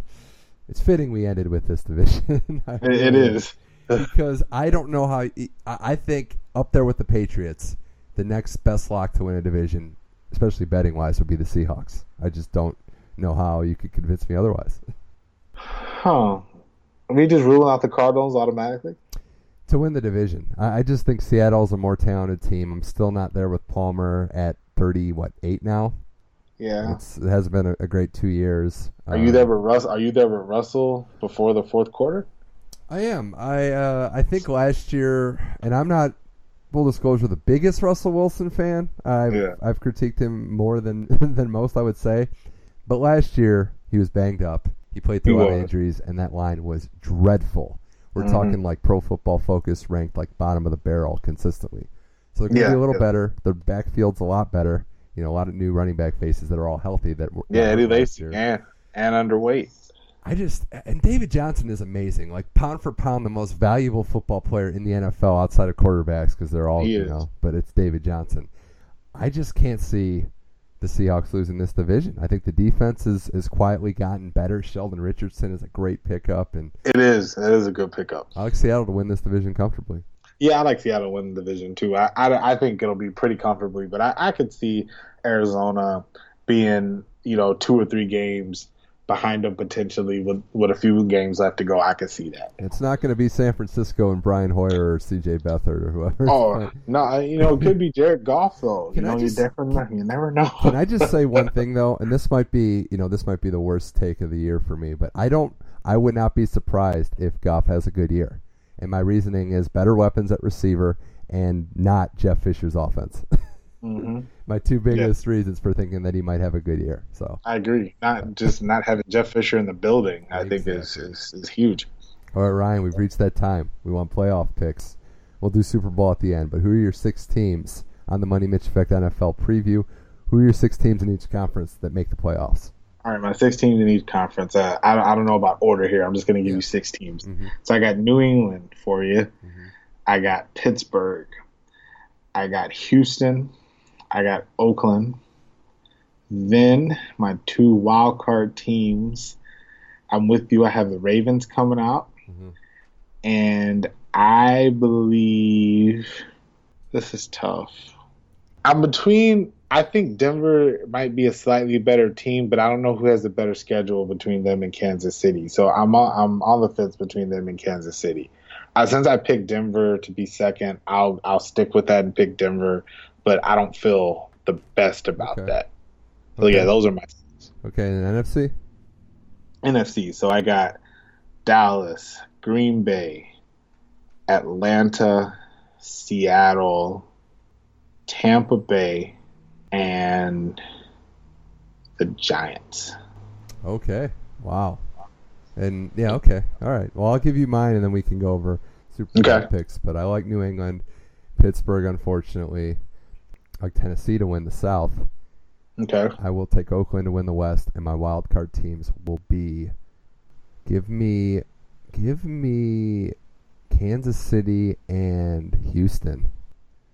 It's fitting we ended with this division. It, it is. Because I don't know how. I I think up there with the Patriots, the next best lock to win a division, especially betting wise, would be the Seahawks. I just don't know how you could convince me otherwise. Huh. Are we just ruling out the Cardinals automatically? to win the division. I, I just think Seattle's a more talented team. I'm still not there with Palmer at 30, what, 8 now? Yeah. It's, it hasn't been a, a great two years. Are you Um, there with Russ? Are you there with Russell before the fourth quarter? I am. I uh, I think last year, and I'm not full disclosure the biggest Russell Wilson fan. I've Yeah. I've critiqued him more than than most, I would say. But last year he was banged up. He played through a lot of injuries, and that line was dreadful. We're Mhm. talking like Pro Football Focus ranked like bottom of the barrel consistently. So they're going to Yeah, be a little yeah. better. Their backfield's a lot better. You know, a lot of new running back faces that are all healthy. That were Yeah, Eddie Lacy and and underweight. I just and David Johnson is amazing. Like pound for pound, the most valuable football player in the NFL outside of quarterbacks because they're all He you is. know. But it's David Johnson. I just can't see the Seahawks losing this division. I think the defense is is quietly gotten better. Sheldon Richardson is a great pickup, and It is. It is a good pickup. I like Seattle to win this division comfortably. Yeah, I like Seattle winning the division too. I, I, I think it'll be pretty comfortably, but I, I could see Arizona being you know two or three games behind them potentially with with a few games left to go. I could see that. It's not going to be San Francisco and Brian Hoyer or C.J. Beathard or whoever. Oh no, you know it could be Jared Goff though. Can you I know just- you never know. You never know. Can I just say one thing though, and this might be, you know, this might be the worst take of the year for me, but I don't, I would not be surprised if Goff has a good year, and my reasoning is better weapons at receiver and not Jeff Fisher's offense. hmm my two biggest reasons for thinking that he might have a good year. So, I agree. Not just not having Jeff Fisher in the building. I think is, is is huge. all right, Ryan, we've reached that time. We want playoff picks. We'll do Super Bowl at the end, but who are your six teams on the Money Mitch Effect NFL preview? Who are your six teams in each conference that make the playoffs? All right, my six teams in each conference. Uh, I don't, I don't know about order here. I'm just going to give Yeah. you six teams. Mhm. So I got New England for you. Mhm. I got Pittsburgh. I got Houston. I got Oakland. Then my two wild card teams. I'm with you. I have the Ravens coming out, Mhm. and I believe this is tough. I'm between. I think Denver might be a slightly better team, but I don't know who has a better schedule between them and Kansas City. So I'm on, I'm on the fence between them and Kansas City. uh, since I picked Denver to be second, I'll I'll stick with that and pick Denver. But I don't feel the best about Okay. that. So Okay. yeah, those are my Okay, and NFC. NFC. So I got Dallas, Green Bay, Atlanta, Seattle, Tampa Bay, and the Giants. Okay. Wow. And yeah, okay. All right. Well, I'll give you mine, and then we can go over Super Bowl Okay. picks. But I like New England, Pittsburgh. Unfortunately, I like Tennessee to win the South. Okay. I will take Oakland to win the West, and my wild card teams will be. Give me, give me, Kansas City and Houston.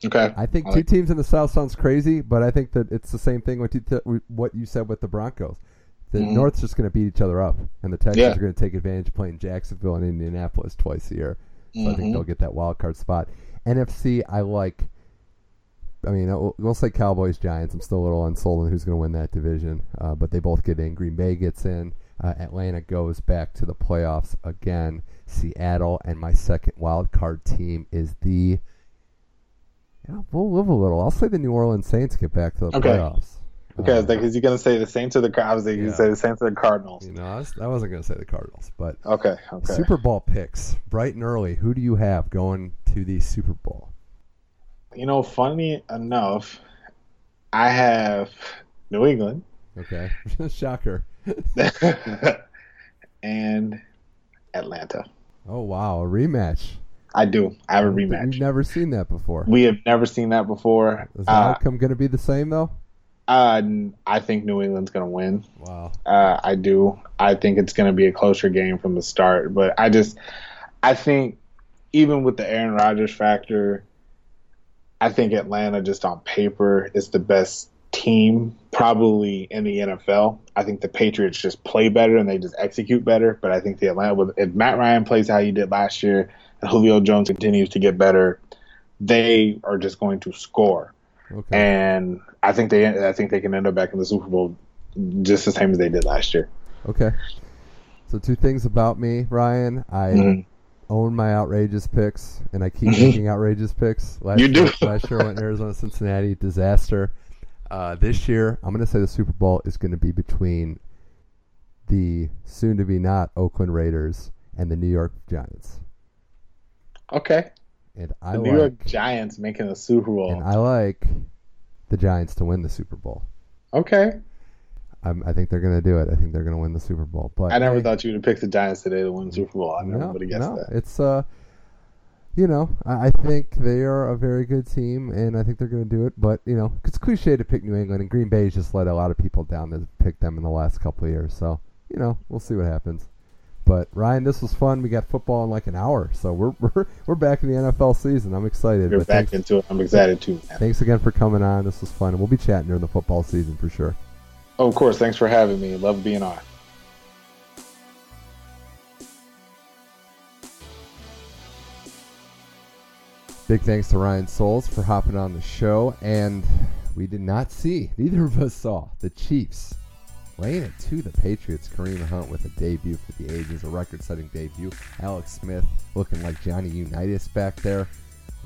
Okay. I think I two teams in the South sounds crazy, but I think that it's the same thing with you what you said with the Broncos. The Mhm. North's just going to beat each other up, and the Texans Yeah. are going to take advantage of playing Jacksonville and Indianapolis twice a year. So I think Mhm. they'll get that wild card spot. NFC, I like. I mean, we'll we'll say Cowboys, Giants. I'm still a little unsold on who's going to win that division, uh, but they both get in. Green Bay gets in. Uh, Atlanta goes back to the playoffs again. Seattle and my second wild card team is the. Yeah, we'll live a little. I'll say the New Orleans Saints get back to the Okay. playoffs. Okay, was Uh, like, is he gonna say the Saints or the? I was Yeah. you say the Saints or the Cardinals. you know, I, was, I wasn't going to say the Cardinals, but Okay, okay. Super Bowl picks, bright and early. Who do you have going to the Super Bowl? You know, funny enough, I have New England Okay, shocker. and Atlanta. Oh wow, a rematch. I do. I have a rematch. We've never seen that before. We have never seen that before. Is the Uh, outcome going to be the same though? uh, I think New England's going to win. Wow. Uh, I do. I think it's going to be a closer game from the start. But I just, I think even with the Aaron Rodgers factor, I think Atlanta just on paper is the best team probably in the NFL. I think the Patriots just play better and they just execute better. But I think the Atlanta, with if Matt Ryan plays how he did last year and Julio Jones continues to get better, they are just going to score Okay. and I think they I think they can end up back in the Super Bowl just the same as they did last year. Okay. So two things about me, Ryan. I Mhm. Own my outrageous picks, and I keep making outrageous picks. Last You do. Year, last year I went Arizona, Cincinnati, disaster. Uh, this year, I'm going to say the Super Bowl is going to be between the soon-to-be not Oakland Raiders and the New York Giants. Okay, And I the like, New York Giants making the Super Bowl. and I like the Giants to win the Super Bowl. okay, I'm, I think they're going to do it. I think they're going to win the Super Bowl. But I never hey, thought you would pick the Giants today to win the Super Bowl. I never no, would have guessed no, that. it's uh, you know, I, I think they are a very good team, and I think they're going to do it. But you know, it's cliche to pick New England, and Green Bay's just let a lot of people down that pick them in the last couple of years. So you know, we'll see what happens. But Ryan, this was fun. We got football in like an hour, so we're we're, we're back in the NFL season. I'm excited. You're back thanks, into it. I'm excited too, man. thanks again for coming on. This was fun, and we'll be chatting during the football season for sure. Oh, of course. Thanks for having me. Love being on. Big thanks to Ryan Souls for hopping on the show. And we did not see, neither of us saw, the Chiefs laying it to the Patriots. Kareem Hunt with a debut for the ages, a record setting debut. Alex Smith looking like Johnny Unitas back there.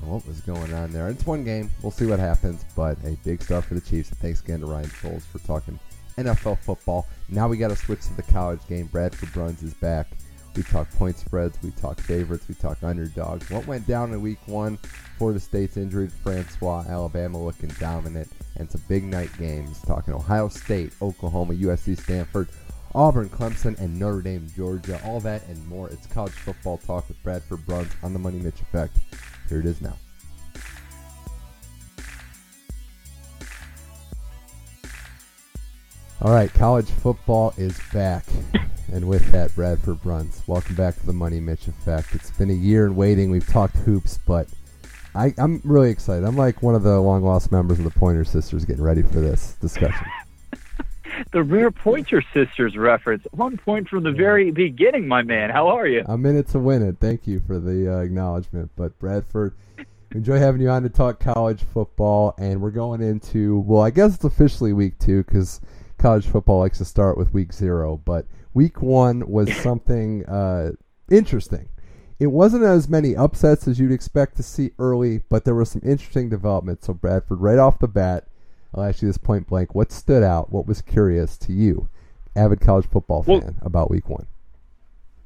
What was going on there? It's one game. We'll see what happens, but a big start for the Chiefs. Thanks again to Ryan Souls for talking NFL football. Now we got to switch to the college game. Bradford Bruns is back. We talk point spreads, we talk favorites, we talk underdogs. What went down in week one? Florida State's injured Francois, Alabama looking dominant, and some big night games. Talking Ohio State, Oklahoma, USC, Stanford, Auburn, Clemson, and Notre Dame, Georgia. All that and more. It's college football talk with Bradford Bruns on the Money Mitch Effect. Here it is now. All right, college football is back. And with that, Bradford Bruns. Welcome back to the Money Mitch Effect. It's been a year in waiting. We've talked hoops, but I, I'm really excited. I'm like one of the long lost members of the Pointer Sisters getting ready for this discussion. the rare Pointer Sisters reference. One point from the very beginning, my man. How are you? I'm in it to win it. Thank you for the uh, acknowledgement. But Bradford, enjoy having you on to talk college football, and we're going into well, I guess it's officially week two because college football likes to start with week zero. But week one was something uh, interesting It wasn't as many upsets as you'd expect to see early, but there were some interesting developments. So, Bradford, right off the bat, I'll ask you this point blank. What stood out? What was curious to you, avid college football fan, well, about week one?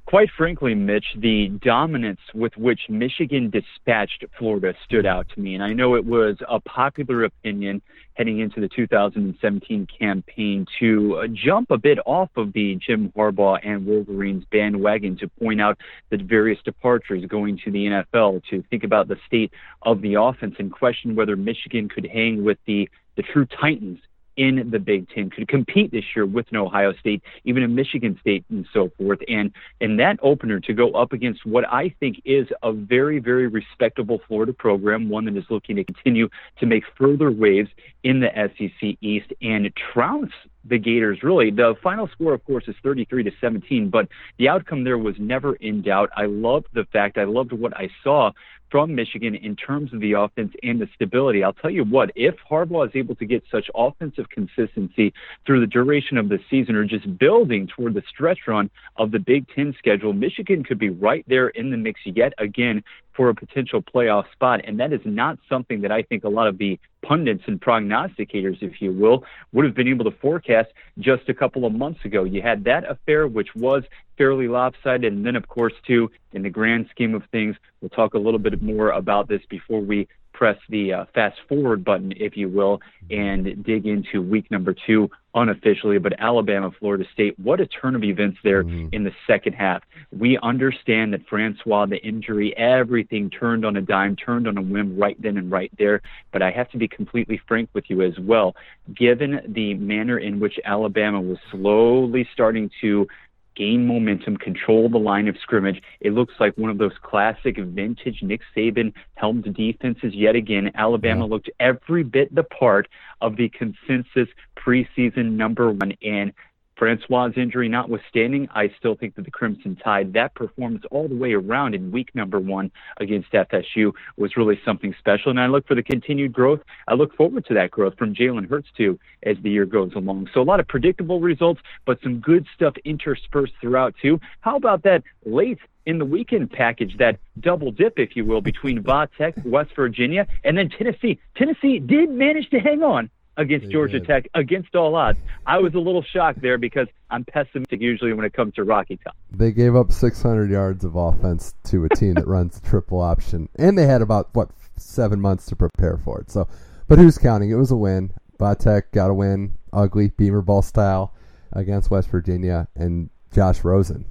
Quite frankly, Mitch, the dominance with which Michigan dispatched Florida stood out to me. And I know it was a popular opinion heading into the 2017 campaign to uh, jump a bit off of the Jim Harbaugh and Wolverines bandwagon to point out the various departures going to the NFL, to think about the state of the offense and question whether Michigan could hang with the, the true Titans in the Big Ten, could compete this year with an Ohio State, even a Michigan State, and so forth. And in that opener, to go up against what I think is a very, very respectable Florida program, one that is looking to continue to make further waves in the SEC East and trounce the Gators really. The final score, of course, is 33 to 17, but the outcome there was never in doubt. I loved the fact, I loved what I saw from Michigan in terms of the offense and the stability. I'll tell you what, if Harbaugh is able to get such offensive consistency through the duration of the season or just building toward the stretch run of the Big Ten schedule, Michigan could be right there in the mix yet again for a potential playoff spot. And that is not something that I think a lot of the pundits and prognosticators, if you will, would have been able to forecast just a couple of months ago. You had that affair, which was fairly lopsided. And then, of course, too, in the grand scheme of things, we'll talk a little bit more about this before we press the uh, fast forward button, if you will, and dig into week number two unofficially. But Alabama, Florida State, what a turn of events there mm-hmm. in the second half. We understand that Francois, the injury, everything turned on a dime, turned on a whim right then and right there. But I have to be completely frank with you as well. Given the manner in which Alabama was slowly starting to gain momentum, control the line of scrimmage. It looks like one of those classic vintage Nick Saban helmed defenses yet again. Alabama yeah. looked every bit the part of the consensus preseason number one. And Francois' injury notwithstanding, I still think that the Crimson Tide, that performance all the way around in week number one against FSU was really something special. And I look for the continued growth. I look forward to that growth from Jalen Hurts, too, as the year goes along. So a lot of predictable results, but some good stuff interspersed throughout, too. How about that late in the weekend package, that double dip, if you will, between Va Tech, West Virginia, and then Tennessee. Tennessee did manage to hang on against they Georgia did. Tech against all odds. I was a little shocked there because I'm pessimistic usually when it comes to Rocky Top. They gave up 600 yards of offense to a team that runs the triple option, and they had about what seven months to prepare for it. So, but who's counting? It was a win. Tech got a win, ugly Beamer ball style against West Virginia, and Josh Rosen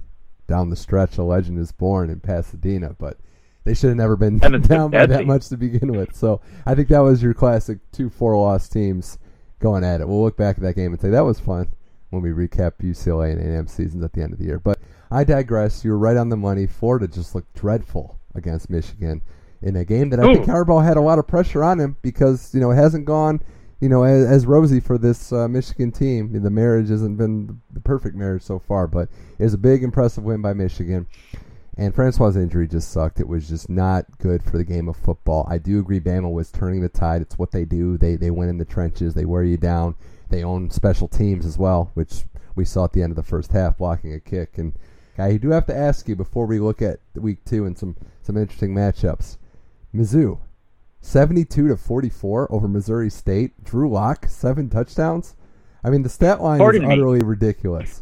down the stretch. A legend is born in Pasadena, but they should have never been down by that much to begin with. So I think that was your classic two four loss teams going at it. We'll look back at that game and say that was fun when we recap UCLA and A&M seasons at the end of the year. But I digress. You're right on the money. Florida just looked dreadful against Michigan in a game that I Ooh. think Harbaugh had a lot of pressure on him because you know it hasn't gone you know as, as rosy for this uh, Michigan team. The marriage hasn't been the perfect marriage so far, but it was a big impressive win by Michigan. And Francois' injury just sucked. It was just not good for the game of football. I do agree Bama was turning the tide. It's what they do. They they win in the trenches. They wear you down. They own special teams as well, which we saw at the end of the first half, blocking a kick. And I do have to ask you before we look at week two and some some interesting matchups. Mizzou, seventy-two to forty-four over Missouri State. Drew Lock, seven touchdowns. I mean, the stat line Pardon is utterly ridiculous.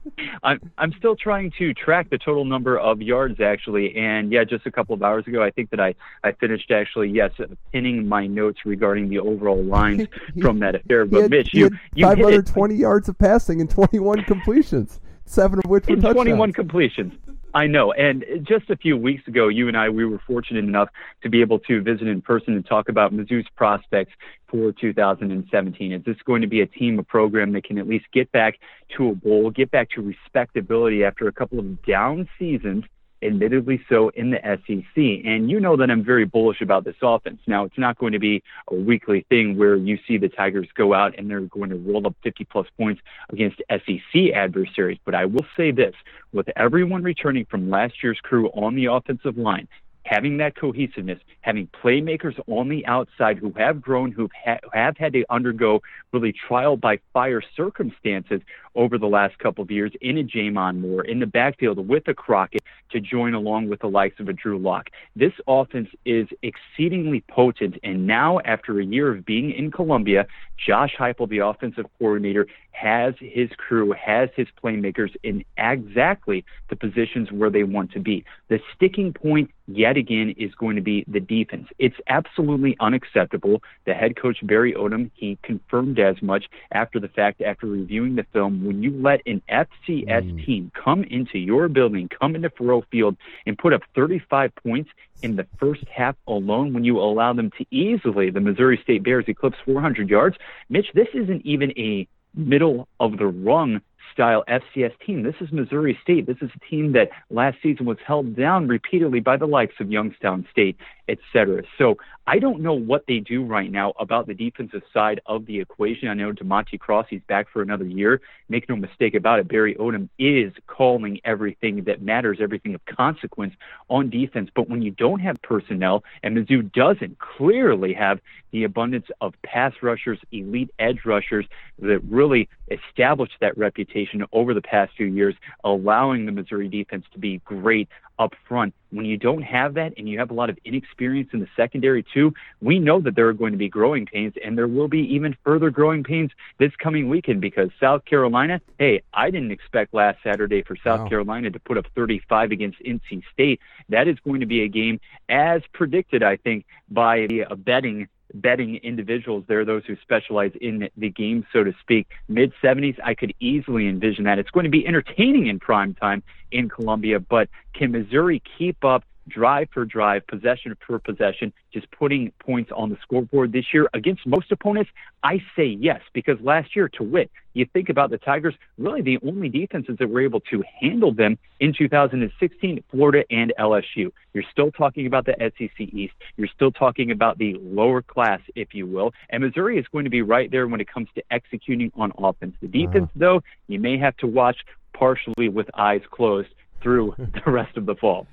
I'm I'm still trying to track the total number of yards actually, and yeah, just a couple of hours ago, I think that I I finished actually yes pinning my notes regarding the overall lines from that affair. But had, Mitch, you you 520 yards of passing and 21 completions, seven of which were touchdowns. 21 completions. I know. And just a few weeks ago, you and I, we were fortunate enough to be able to visit in person and talk about Mizzou's prospects for 2017. Is this going to be a team, a program that can at least get back to a bowl, get back to respectability after a couple of down seasons admittedly so in the SEC. And you know that I'm very bullish about this offense. Now, it's not going to be a weekly thing where you see the Tigers go out and they're going to roll up 50 plus points against SEC adversaries. But I will say this with everyone returning from last year's crew on the offensive line, having that cohesiveness, having playmakers on the outside who have grown, who ha- have had to undergo really trial by fire circumstances over the last couple of years in a J'Mon Moore, in the backfield with a Crockett, to join along with the likes of a Drew Lock. This offense is exceedingly potent, and now after a year of being in Columbia, Josh Heupel, the offensive coordinator, has his crew, has his playmakers in exactly the positions where they want to be. The sticking point, yet again, is going to be the defense. It's absolutely unacceptable. The head coach, Barry Odom, he confirmed as much after the fact, after reviewing the film. When you let an FCS mm. team come into your building, come into Faurot Field, and put up 35 points in the first half alone, when you allow them to easily, the Missouri State Bears, eclipse 400 yards, Mitch, this isn't even a middle of the rung style FCS team. This is Missouri State. This is a team that last season was held down repeatedly by the likes of Youngstown State, et cetera. So I don't know what they do right now about the defensive side of the equation. I know DeMontie Cross, he's back for another year. Make no mistake about it, Barry Odom is calling everything that matters, everything of consequence on defense. But when you don't have personnel, and Mizzou doesn't clearly have the abundance of pass rushers, elite edge rushers that really established that reputation over the past few years, allowing the Missouri defense to be great up front. When you don't have that and you have a lot of inexperience in the secondary too, we know that there are going to be growing pains and there will be even further growing pains this coming weekend because South Carolina, hey, I didn't expect last Saturday for South wow. Carolina to put up 35 against NC State. That is going to be a game as predicted, I think, by the uh, betting betting individuals there, are those who specialize in the game, so to speak. Mid 70s, I could easily envision that. It's going to be entertaining in prime time in Columbia, but can Missouri keep up drive for drive, possession per possession, just putting points on the scoreboard this year against most opponents? I say yes, because last year, to wit, you think about the Tigers, really the only defenses that were able to handle them in 2016, Florida and LSU. You're still talking about the SEC East. You're still talking about the lower class, if you will. And Missouri is going to be right there when it comes to executing on offense. The defense, uh-huh. though, you may have to watch partially with eyes closed through the rest of the fall.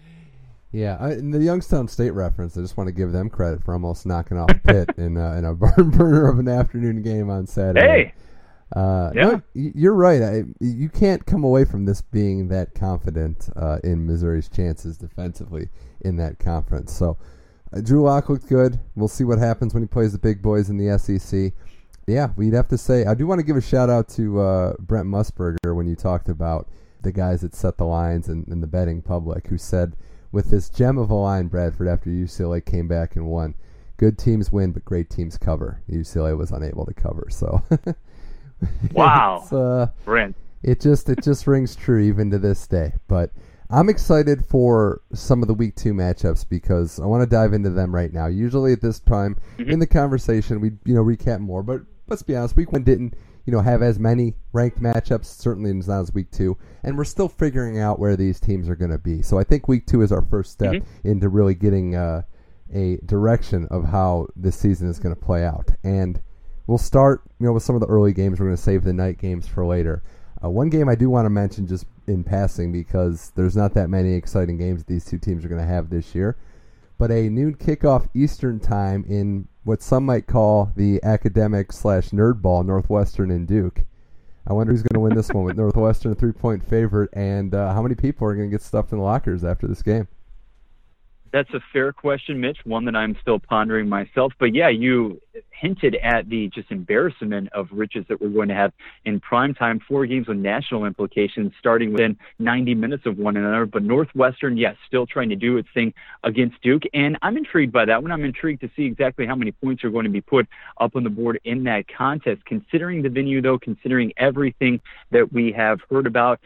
Yeah, I, in the Youngstown State reference, I just want to give them credit for almost knocking off Pitt in, uh, in a barn burner of an afternoon game on Saturday. Hey, uh, yeah. No, you're right. I, you can't come away from this being that confident uh, in Missouri's chances defensively in that conference. So, uh, Drew Lock looked good. We'll see what happens when he plays the big boys in the SEC. Yeah, we'd have to say. I do want to give a shout out to uh, Brent Musburger when you talked about the guys that set the lines and, and the betting public, who said with this gem of a line, Bradford, after UCLA came back and won. Good teams win, but great teams cover. UCLA was unable to cover, so. wow, uh, Brent. It just it just rings true even to this day. But I'm excited for some of the week two matchups because I want to dive into them right now. Usually at this time mm-hmm. in the conversation, we you know recap more, but let's be honest, week one didn't you know, have as many ranked matchups. Certainly not as week two, and we're still figuring out where these teams are going to be. So I think week two is our first step mm-hmm. into really getting uh, a direction of how this season is going to play out. And we'll start, you know, with some of the early games. We're going to save the night games for later. Uh, one game I do want to mention just in passing because there's not that many exciting games these two teams are going to have this year. But a noon kickoff Eastern time in what some might call the academic slash nerd ball, Northwestern and Duke. I wonder who's going to win this one with Northwestern a three point favorite, and uh, how many people are going to get stuffed in the lockers after this game? That's a fair question, Mitch. One that I'm still pondering myself. But yeah, you hinted at the just embarrassment of riches that we're going to have in prime time. Four games with national implications, starting within 90 minutes of one another. But Northwestern, yes, still trying to do its thing against Duke, and I'm intrigued by that one. I'm intrigued to see exactly how many points are going to be put up on the board in that contest. Considering the venue, though, considering everything that we have heard about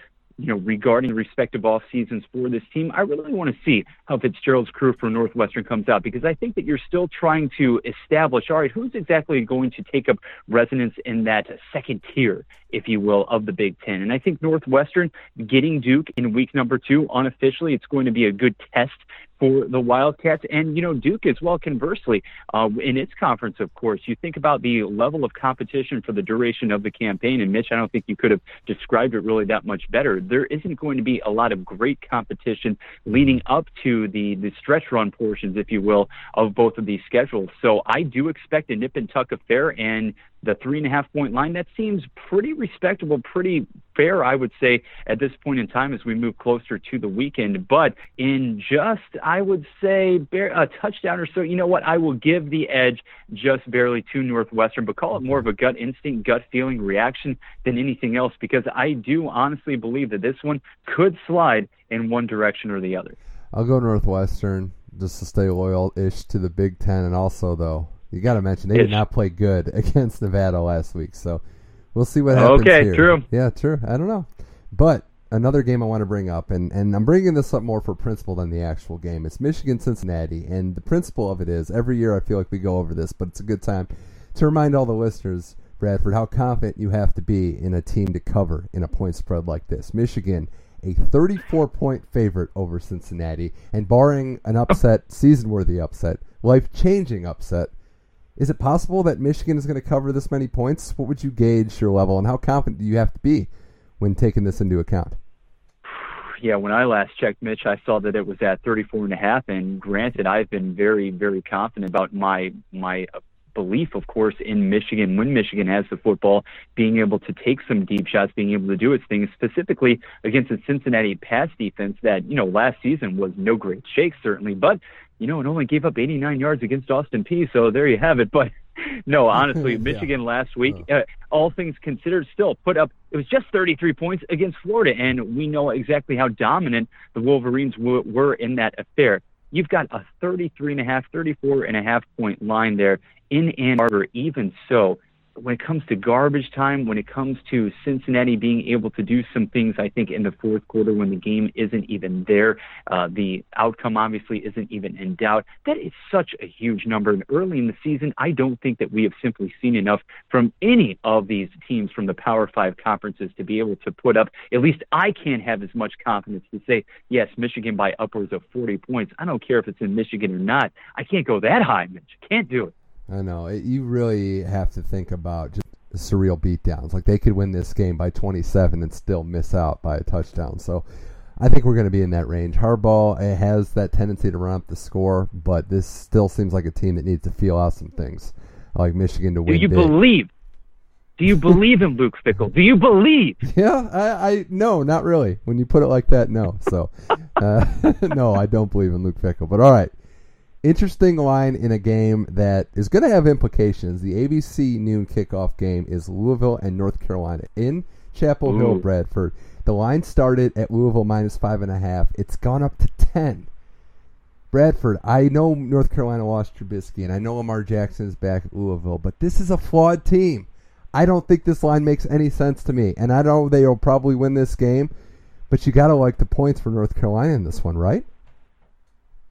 you know, regarding respective off seasons for this team, I really want to see how Fitzgerald's crew for Northwestern comes out because I think that you're still trying to establish, all right, who's exactly going to take up resonance in that second tier, if you will, of the Big Ten. And I think Northwestern getting Duke in week number two unofficially, it's going to be a good test for the Wildcats and, you know, Duke as well, conversely, uh, in its conference, of course. You think about the level of competition for the duration of the campaign, and Mitch, I don't think you could have described it really that much better. There isn't going to be a lot of great competition leading up to the, the stretch run portions, if you will, of both of these schedules. So I do expect a nip and tuck affair, and the three and a half point line. That seems pretty respectable, pretty fair, I would say, at this point in time as we move closer to the weekend. But in just, I would say, a touchdown or so, you know what? I will give the edge just barely to Northwestern, but call it more of a gut instinct, gut feeling reaction than anything else because I do honestly believe that this one could slide in one direction or the other. I'll go Northwestern just to stay loyal ish to the Big Ten, and also though you got to mention they did not play good against Nevada last week, so we'll see what happens. Okay, here. true. Yeah, true. I don't know, but another game I want to bring up, and, and I'm bringing this up more for principle than the actual game. It's Michigan Cincinnati, and the principle of it is every year I feel like we go over this, but it's a good time to remind all the listeners, Bradford, how confident you have to be in a team to cover in a point spread like this. Michigan a 34 point favorite over Cincinnati, and barring an upset, season worthy upset, life changing upset, is it possible that Michigan is going to cover this many points? What would you gauge your level, and how confident do you have to be when taking this into account? Yeah, when I last checked, Mitch, I saw that it was at 34 and a half. And granted, I've been very, very confident about my my belief, of course, in Michigan when Michigan has the football, being able to take some deep shots, being able to do its things, specifically against a Cincinnati pass defense that, you know, last season was no great shake, certainly, but, you know, it only gave up 89 yards against Austin Peay. So there you have it. But no, honestly, Michigan yeah. last week, uh, all things considered, still put up, it was just 33 points against Florida. And we know exactly how dominant the Wolverines w- were in that affair you've got a 33 and a half, 34 and a half point line there in Ann Arbor, even so, when it comes to garbage time, when it comes to Cincinnati being able to do some things, I think in the fourth quarter when the game isn't even there, uh, the outcome obviously isn't even in doubt. That is such a huge number. And early in the season, I don't think that we have simply seen enough from any of these teams from the Power Five conferences to be able to put up. At least I can't have as much confidence to say yes, Michigan by upwards of 40 points. I don't care if it's in Michigan or not. I can't go that high, Mitch. Can't do it. I know. It, you really have to think about just surreal beatdowns. Like they could win this game by 27 and still miss out by a touchdown. So I think we're going to be in that range. Harbaugh has that tendency to run up the score, but this still seems like a team that needs to feel out some things, like Michigan to win. Do you big. believe? Do you believe in Luke Fickell? Do you believe? Yeah, I, I no, not really. When you put it like that, no. So, uh, no, I don't believe in Luke Fickell. But all right, interesting line in a game that is going to have implications. The ABC noon kickoff game is Louisville and North Carolina in Chapel Ooh. Hill, Bradford. The line started at Louisville minus five and a half. It's gone up to ten. Bradford, I know North Carolina lost Trubisky, and I know Lamar Jackson is back at Louisville, but this is a flawed team. I don't think this line makes any sense to me, and I know they'll probably win this game, but you got to like the points for North Carolina in this one, right?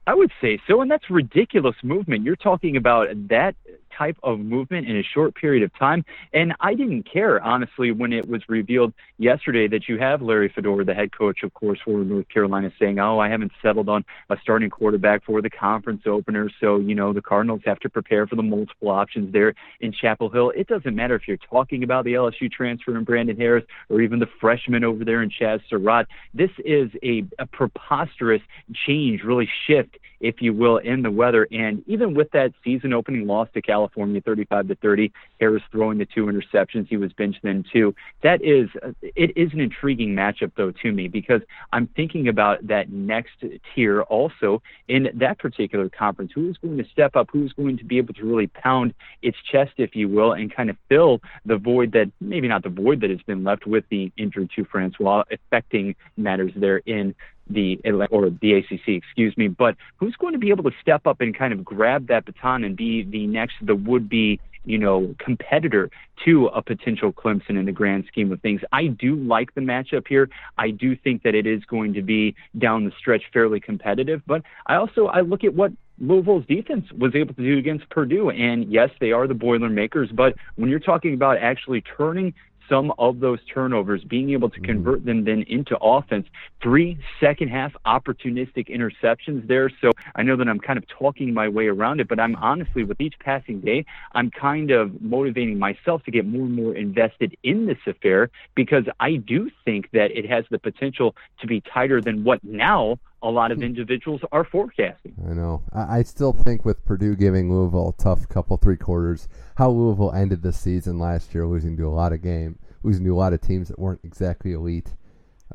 I would say so, and that's ridiculous movement. You're talking about that type of movement in a short period of time. And I didn't care, honestly, when it was revealed yesterday that you have Larry Fedora, the head coach, of course, for North Carolina, saying, Oh, I haven't settled on a starting quarterback for the conference opener. So, you know, the Cardinals have to prepare for the multiple options there in Chapel Hill. It doesn't matter if you're talking about the LSU transfer in Brandon Harris or even the freshman over there in Chazz Surratt. This is a, a preposterous change, really shift, if you will, in the weather. And even with that season opening loss to California, California, 35 to 30. Harris throwing the two interceptions. He was benched then too. That is, it is an intriguing matchup though to me because I'm thinking about that next tier also in that particular conference. Who is going to step up? Who's going to be able to really pound its chest, if you will, and kind of fill the void that maybe not the void that has been left with the injured to Francois affecting matters there in the or the ACC, excuse me. But who's going to be able to step up and kind of grab that baton and be the next, the would-be, you know, competitor to a potential Clemson in the grand scheme of things? I do like the matchup here. I do think that it is going to be down the stretch fairly competitive. But I also I look at what Louisville's defense was able to do against Purdue. And yes, they are the Boilermakers, but when you're talking about actually turning some of those turnovers, being able to mm-hmm. convert them then into offense. Three second half opportunistic interceptions there. So I know that I'm kind of talking my way around it, but I'm honestly, with each passing day, I'm kind of motivating myself to get more and more invested in this affair because I do think that it has the potential to be tighter than what now a lot of individuals are forecasting. I know. I, I still think with Purdue giving Louisville a tough couple three quarters, how Louisville ended the season last year, losing to a lot of game, losing to a lot of teams that weren't exactly elite.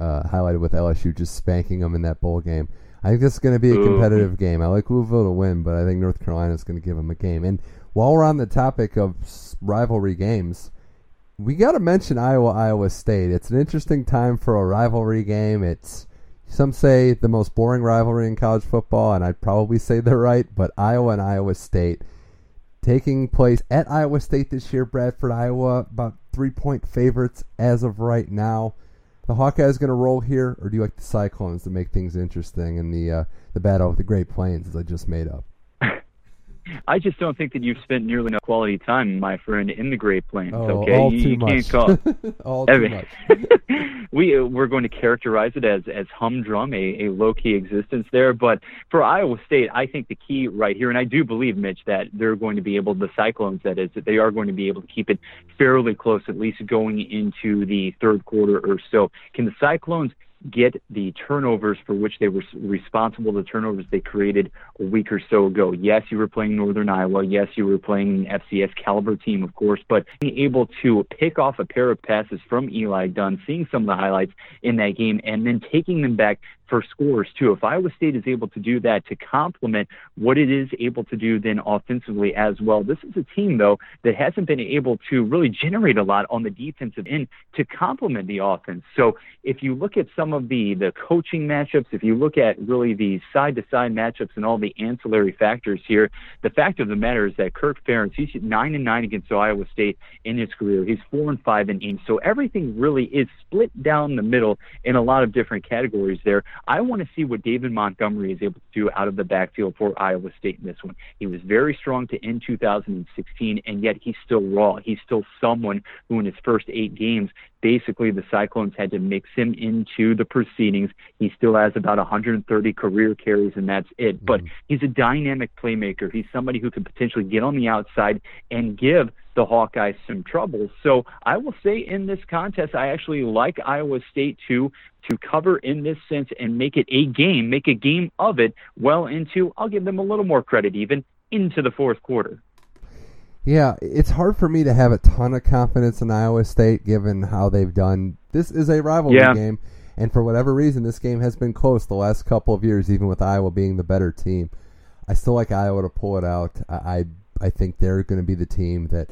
Uh, highlighted with LSU just spanking them in that bowl game. I think this is going to be a competitive Ooh. game. I like Louisville to win, but I think North Carolina is going to give them a game. And while we're on the topic of rivalry games, we got to mention Iowa Iowa State. It's an interesting time for a rivalry game. It's some say the most boring rivalry in college football, and I'd probably say they're right. But Iowa and Iowa State taking place at Iowa State this year. Bradford, Iowa, about three point favorites as of right now. The Hawkeyes going to roll here, or do you like the Cyclones to make things interesting in the uh, the battle of the Great Plains, as I just made up? I just don't think that you've spent nearly enough quality time, my friend, in the Great Plains. Oh, okay, all you, too you much. can't call all too much. we uh, we're going to characterize it as as humdrum, a, a low key existence there. But for Iowa State, I think the key right here, and I do believe, Mitch, that they're going to be able, the Cyclones, that is, that they are going to be able to keep it fairly close, at least going into the third quarter or so. Can the Cyclones get the turnovers for which they were responsible, the turnovers they created a week or so ago. Yes, you were playing Northern Iowa. Yes, you were playing an FCS caliber team, of course, but being able to pick off a pair of passes from Eli Dunn, seeing some of the highlights in that game, and then taking them back for scores too. If Iowa State is able to do that to complement what it is able to do then offensively as well. This is a team though that hasn't been able to really generate a lot on the defensive end to complement the offense. So if you look at some of the the coaching matchups, if you look at really the side to side matchups and all the ancillary factors here, the fact of the matter is that Kirk Ferentz, he's nine and nine against Iowa State in his career. He's four and five in eight. So everything really is split down the middle in a lot of different categories there. I want to see what David Montgomery is able to do out of the backfield for Iowa State in this one. He was very strong to end 2016, and yet he's still raw. He's still someone who, in his first eight games, basically the Cyclones had to mix him into the proceedings. He still has about 130 career carries, and that's it. Mm-hmm. But he's a dynamic playmaker. He's somebody who could potentially get on the outside and give the Hawkeyes some trouble. So I will say in this contest, I actually like Iowa State to to cover in this sense and make it a game, make a game of it well into. I'll give them a little more credit even into the fourth quarter. Yeah, it's hard for me to have a ton of confidence in Iowa State given how they've done. This is a rivalry yeah. game, and for whatever reason, this game has been close the last couple of years, even with Iowa being the better team. I still like Iowa to pull it out. I I, I think they're going to be the team that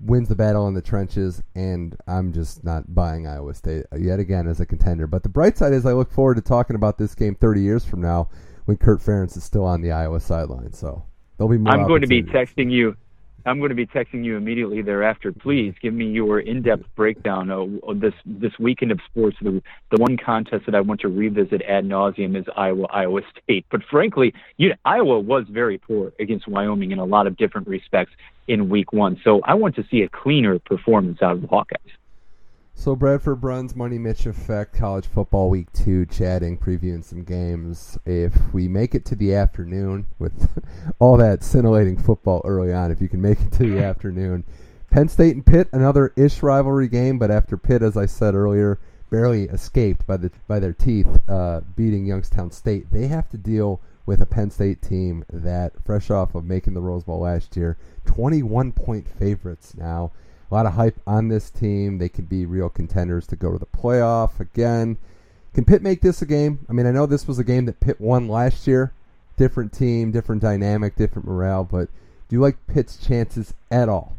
wins the battle in the trenches, and I'm just not buying Iowa State yet again as a contender. But the bright side is I look forward to talking about this game 30 years from now when Kirk Ferentz is still on the Iowa sideline. So there'll be more. I'm going to be texting you. I'm going to be texting you immediately thereafter. Please give me your in-depth breakdown of this this weekend of sports. The the one contest that I want to revisit ad nauseum is Iowa Iowa State. But frankly, you, Iowa was very poor against Wyoming in a lot of different respects in Week One. So I want to see a cleaner performance out of the Hawkeyes. So Bradford Bruns, Money Mitch Effect, College Football Week 2, chatting, previewing some games. If we make it to the afternoon with all that scintillating football early on, if you can make it to the afternoon, Penn State and Pitt, another ish rivalry game, but after Pitt, as I said earlier, barely escaped by the by their teeth, uh, beating Youngstown State, they have to deal with a Penn State team that, fresh off of making the Rose Bowl last year, 21 point favorites now a lot of hype on this team. They could be real contenders to go to the playoff again. Can Pitt make this a game? I mean, I know this was a game that Pitt won last year. Different team, different dynamic, different morale, but do you like Pitt's chances at all?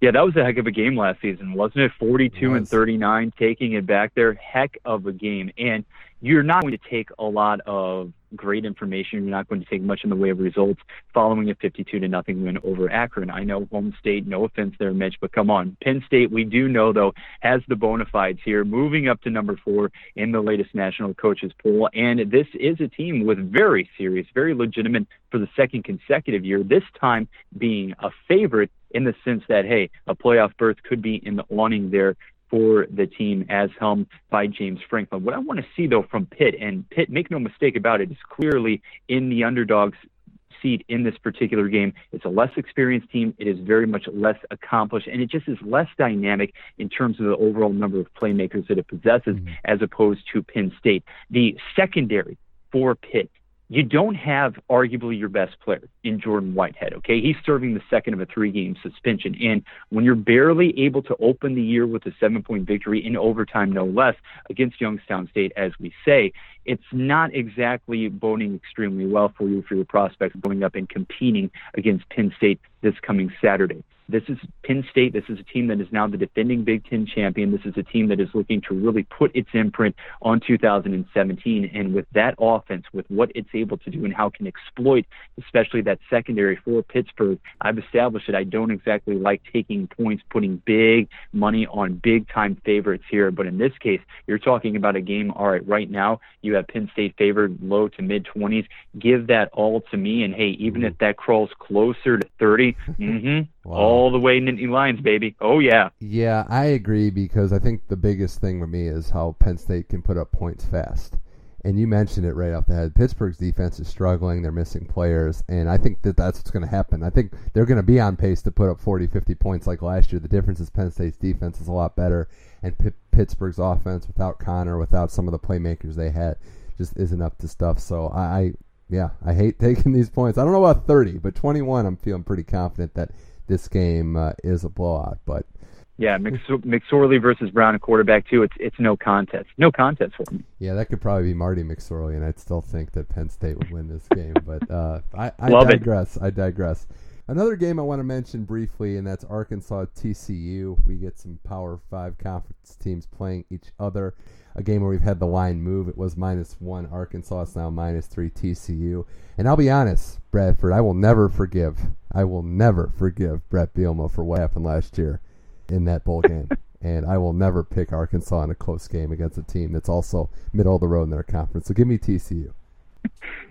Yeah, that was a heck of a game last season, wasn't it? 42 it and 39, taking it back there. Heck of a game. And you're not going to take a lot of great information. You're not going to take much in the way of results following a 52 to nothing win over Akron. I know home state, no offense there, Mitch, but come on. Penn State, we do know, though, has the bona fides here, moving up to number four in the latest national coaches poll. And this is a team with very serious, very legitimate for the second consecutive year, this time being a favorite in the sense that, hey, a playoff berth could be in the awning there for the team as helmed by James Franklin. What I want to see though from Pitt, and Pitt, make no mistake about it, is clearly in the underdog's seat in this particular game. It's a less experienced team. It is very much less accomplished, and it just is less dynamic in terms of the overall number of playmakers that it possesses mm-hmm. as opposed to Penn State. The secondary for Pitt, you don't have arguably your best player in Jordan Whitehead. Okay, he's serving the second of a three-game suspension, and when you're barely able to open the year with a seven-point victory in overtime, no less, against Youngstown State, as we say, it's not exactly boding extremely well for you for your prospects going up and competing against Penn State this coming Saturday. This is Penn State. This is a team that is now the defending Big Ten champion. This is a team that is looking to really put its imprint on 2017. And with that offense, with what it's able to do and how it can exploit, especially that secondary for Pittsburgh, I've established that I don't exactly like taking points, putting big money on big time favorites here. But in this case, you're talking about a game, all right, right now, you Penn State favored low to mid 20s. Give that all to me. And hey, even mm-hmm. if that crawls closer to 30, mm-hmm, Wow. All the way Nittany Lions, baby. Oh yeah. Yeah, I agree because I think the biggest thing for me is how Penn State can put up points fast. And you mentioned it right off the head. Pittsburgh's defense is struggling. They're missing players. And I think that that's what's going to happen. I think they're going to be on pace to put up 40, 50 points like last year. The difference is Penn State's defense is a lot better. And P- Pittsburgh's offense, without Conner, without some of the playmakers they had, just isn't up to stuff. So I, I yeah, I hate taking these points. I don't know about 30, but 21, I'm feeling pretty confident that this game uh, is a blowout. But yeah, McSorley versus Browne, a quarterback too. It's it's no contest, no contest for me. Yeah, that could probably be Marty McSorley, and I'd still think that Penn State would win this game. But uh, I, I digress. It. I digress. Another game I want to mention briefly, and that's Arkansas TCU. We get some Power Five conference teams playing each other. A game where we've had the line move. It was minus one Arkansas. It's now minus three TCU. And I'll be honest, Bradford, I will never forgive. I will never forgive Bret Bielema for what happened last year in that bowl game. and I will never pick Arkansas in a close game against a team that's also middle of the road in their conference. So give me TCU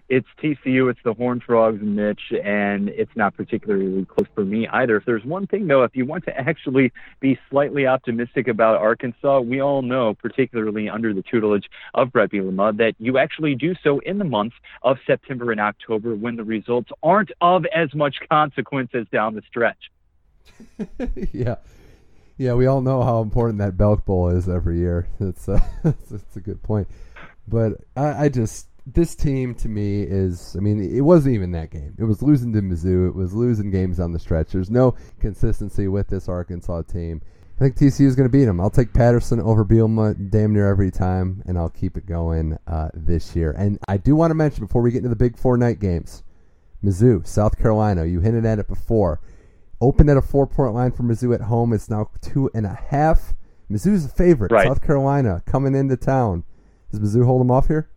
it's TCU, it's the Horned Frogs, Mitch, and it's not particularly close for me either. If there's one thing, though, if you want to actually be slightly optimistic about Arkansas, we all know, particularly under the tutelage of Bret Bielema, that you actually do so in the months of September and October when the results aren't of as much consequence as down the stretch. yeah. Yeah, we all know how important that Belk Bowl is every year. It's, uh, it's, a good point. But I, I just this team to me is I mean it wasn't even that game. It was losing to Mizzou. It was losing games on the stretch. There's no consistency with this Arkansas team. I think TCU is going to beat them. I'll take Patterson over Bielema damn near every time, and I'll keep it going uh, this year. And I do want to mention before we get into the big four night games, Mizzou, South Carolina. You hinted at it before. Opened at a four point line for Mizzou at home. It's now two and a half. Mizzou's a favorite. Right. South Carolina coming into town. Does Mizzou hold them off here?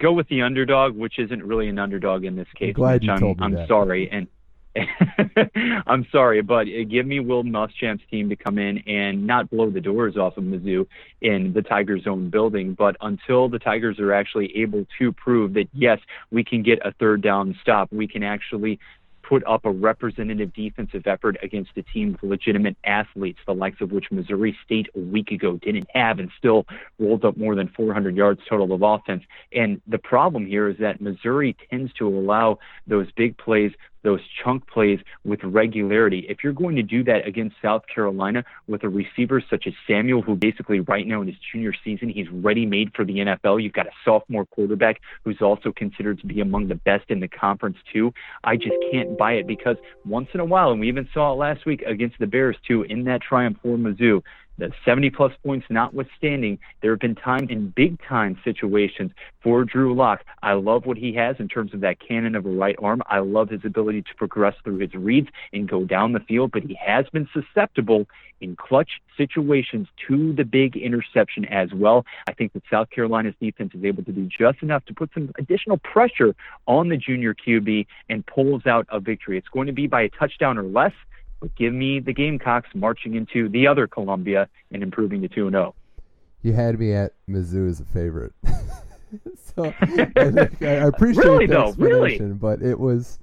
go with the underdog, which isn't really an underdog in this case. I'm glad you I'm, told me I'm that. sorry, and I'm sorry, but uh, give me Will Muschamp's team to come in and not blow the doors off of Mizzou in the Tigers' own building, but until the Tigers are actually able to prove that yes, we can get a third down stop, we can actually put up a representative defensive effort against a team with legitimate athletes, the likes of which Missouri State a week ago didn't have and still rolled up more than 400 yards total of offense. And the problem here is that Missouri tends to allow those big plays those chunk plays with regularity. If you're going to do that against South Carolina with a receiver such as Samuel, who basically right now in his junior season, he's ready made for the NFL. You've got a sophomore quarterback who's also considered to be among the best in the conference, too. I just can't buy it because once in a while, and we even saw it last week against the Bears, too, in that triumph for Mizzou, the 70 plus points notwithstanding, there have been times in big time situations for Drew Lock. I love what he has in terms of that cannon of a right arm. I love his ability to progress through his reads and go down the field, but he has been susceptible in clutch situations to the big interception as well. I think that South Carolina's defense is able to do just enough to put some additional pressure on the junior QB and pulls out a victory. It's going to be by a touchdown or less. But give me the Gamecocks marching into the other Columbia and improving to 2 0. You had me at Mizzou as a favorite. so I, I, appreciate really, the though, explanation, really? but it was,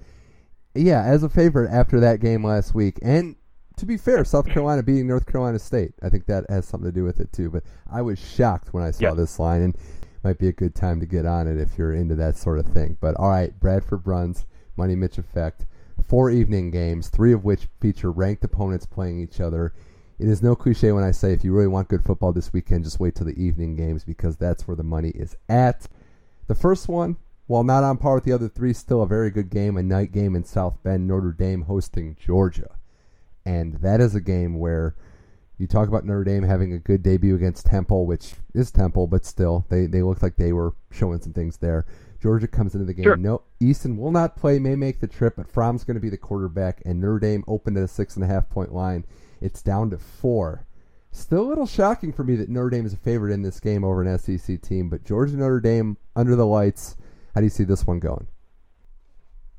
yeah, as a favorite after that game last week. And to be fair, South Carolina beating North Carolina State, I think that has something to do with it too. But I was shocked when I saw yep. this line, and might be a good time to get on it if you're into that sort of thing. But all right, Bradford Bruns, Money Mitch effect four evening games, three of which feature ranked opponents playing each other. It is no cliche when I say if you really want good football this weekend, just wait till the evening games because that's where the money is at. The first one, while not on par with the other three, still a very good game, a night game in South Bend, Notre Dame hosting Georgia. And that is a game where you talk about Notre Dame having a good debut against Temple, which is Temple, but still, they, they looked like they were showing some things there. Georgia comes into the game. Sure. No, Eason will not play, may make the trip, but Fromm's going to be the quarterback, and Notre Dame opened at a six and a half point line. It's down to four. Still a little shocking for me that Notre Dame is a favorite in this game over an SEC team, but Georgia Notre Dame under the lights. How do you see this one going?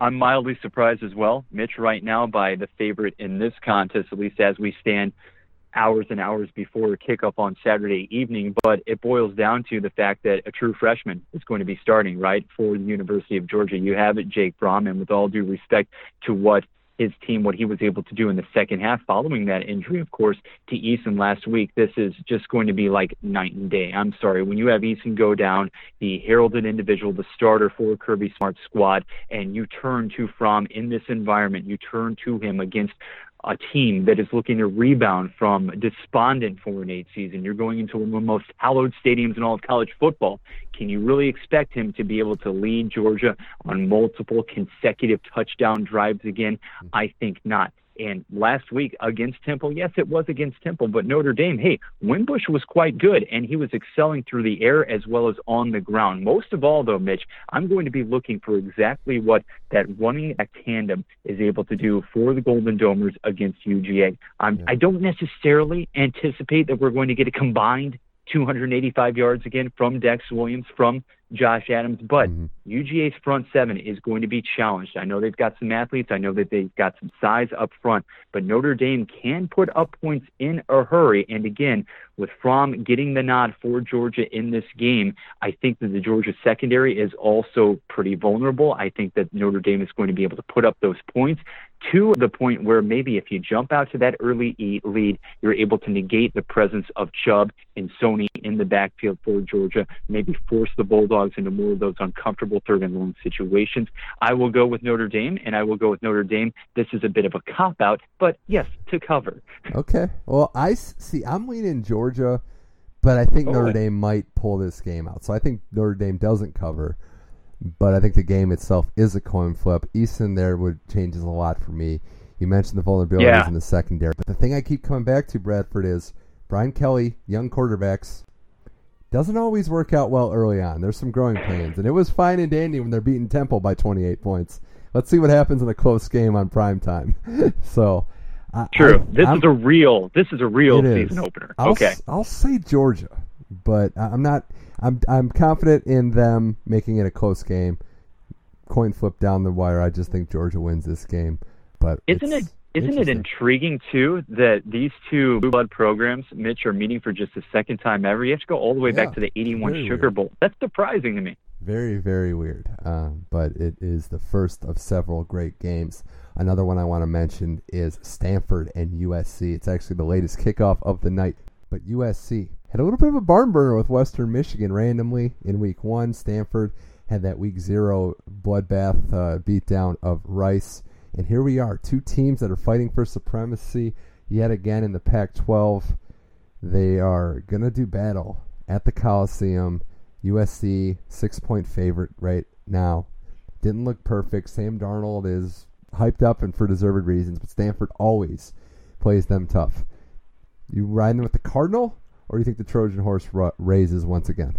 I'm mildly surprised as well, Mitch, right now by the favorite in this contest, at least as we stand hours and hours before kickoff on Saturday evening. But it boils down to the fact that a true freshman is going to be starting, right, for the University of Georgia. You have it, Jake Fromm, and with all due respect to what his team, what he was able to do in the second half following that injury, of course, to Eason last week. This is just going to be like night and day. I'm sorry. When you have Eason go down, the heralded individual, the starter for Kirby Smart squad, and you turn to Fromm in this environment, you turn to him against a team that is looking to rebound from despondent 4 and 8 season. You're going into one of the most hallowed stadiums in all of college football. Can you really expect him to be able to lead Georgia on multiple consecutive touchdown drives again? Mm-hmm. I think not. And last week against Temple, yes, it was against Temple, but Notre Dame, hey, Wimbush was quite good, and he was excelling through the air as well as on the ground. Most of all, though, Mitch, I'm going to be looking for exactly what that running back tandem is able to do for the Golden Domers against UGA. Um, yeah. I don't necessarily anticipate that we're going to get a combined 285 yards again from Dex Williams, from Josh Adams, but mm-hmm. UGA's front seven is going to be challenged. I know they've got some athletes. I know that they've got some size up front, but Notre Dame can put up points in a hurry. And again, with Fromm getting the nod for Georgia in this game, I think that the Georgia secondary is also pretty vulnerable. I think that Notre Dame is going to be able to put up those points to the point where maybe if you jump out to that early lead, you're able to negate the presence of Chubb and Sony in the backfield for Georgia, maybe force the Bulldogs into more of those uncomfortable third and long situations. I will go with Notre Dame, and I will go with Notre Dame. This is a bit of a cop out, but yes, to cover. Okay. Well, I see. I'm leaning Georgia, but I think oh, Notre Dame might pull this game out. So I think Notre Dame doesn't cover but I think the game itself is a coin flip. Eason there would changes a lot for me. You mentioned the vulnerabilities yeah. in the secondary, but the thing I keep coming back to, Bradford, is Brian Kelly, young quarterbacks, doesn't always work out well early on. There's some growing pains, and it was fine and dandy when they're beating Temple by 28 points. Let's see what happens in a close game on prime time. so, true. I, this I'm, is a real. This is a real season is. opener. I'll, okay, I'll say Georgia, but I'm not. I'm I'm confident in them making it a close game. Coin flip down the wire. I just think Georgia wins this game. But isn't it isn't it intriguing too that these two blue blood programs, Mitch, are meeting for just the second time ever? You have to go all the way yeah, back to the '81 Sugar weird. Bowl. That's surprising to me. Very, very weird. Um, but it is the first of several great games. Another one I want to mention is Stanford and USC. It's actually the latest kickoff of the night. But USC had a little bit of a barn burner with Western Michigan randomly in week one. Stanford had that week zero bloodbath uh, beatdown of Rice. And here we are, two teams that are fighting for supremacy yet again in the Pac 12. They are going to do battle at the Coliseum. USC, six point favorite right now. Didn't look perfect. Sam Darnold is hyped up and for deserved reasons, but Stanford always plays them tough. You riding with the Cardinal? or do you think the Trojan horse raises once again?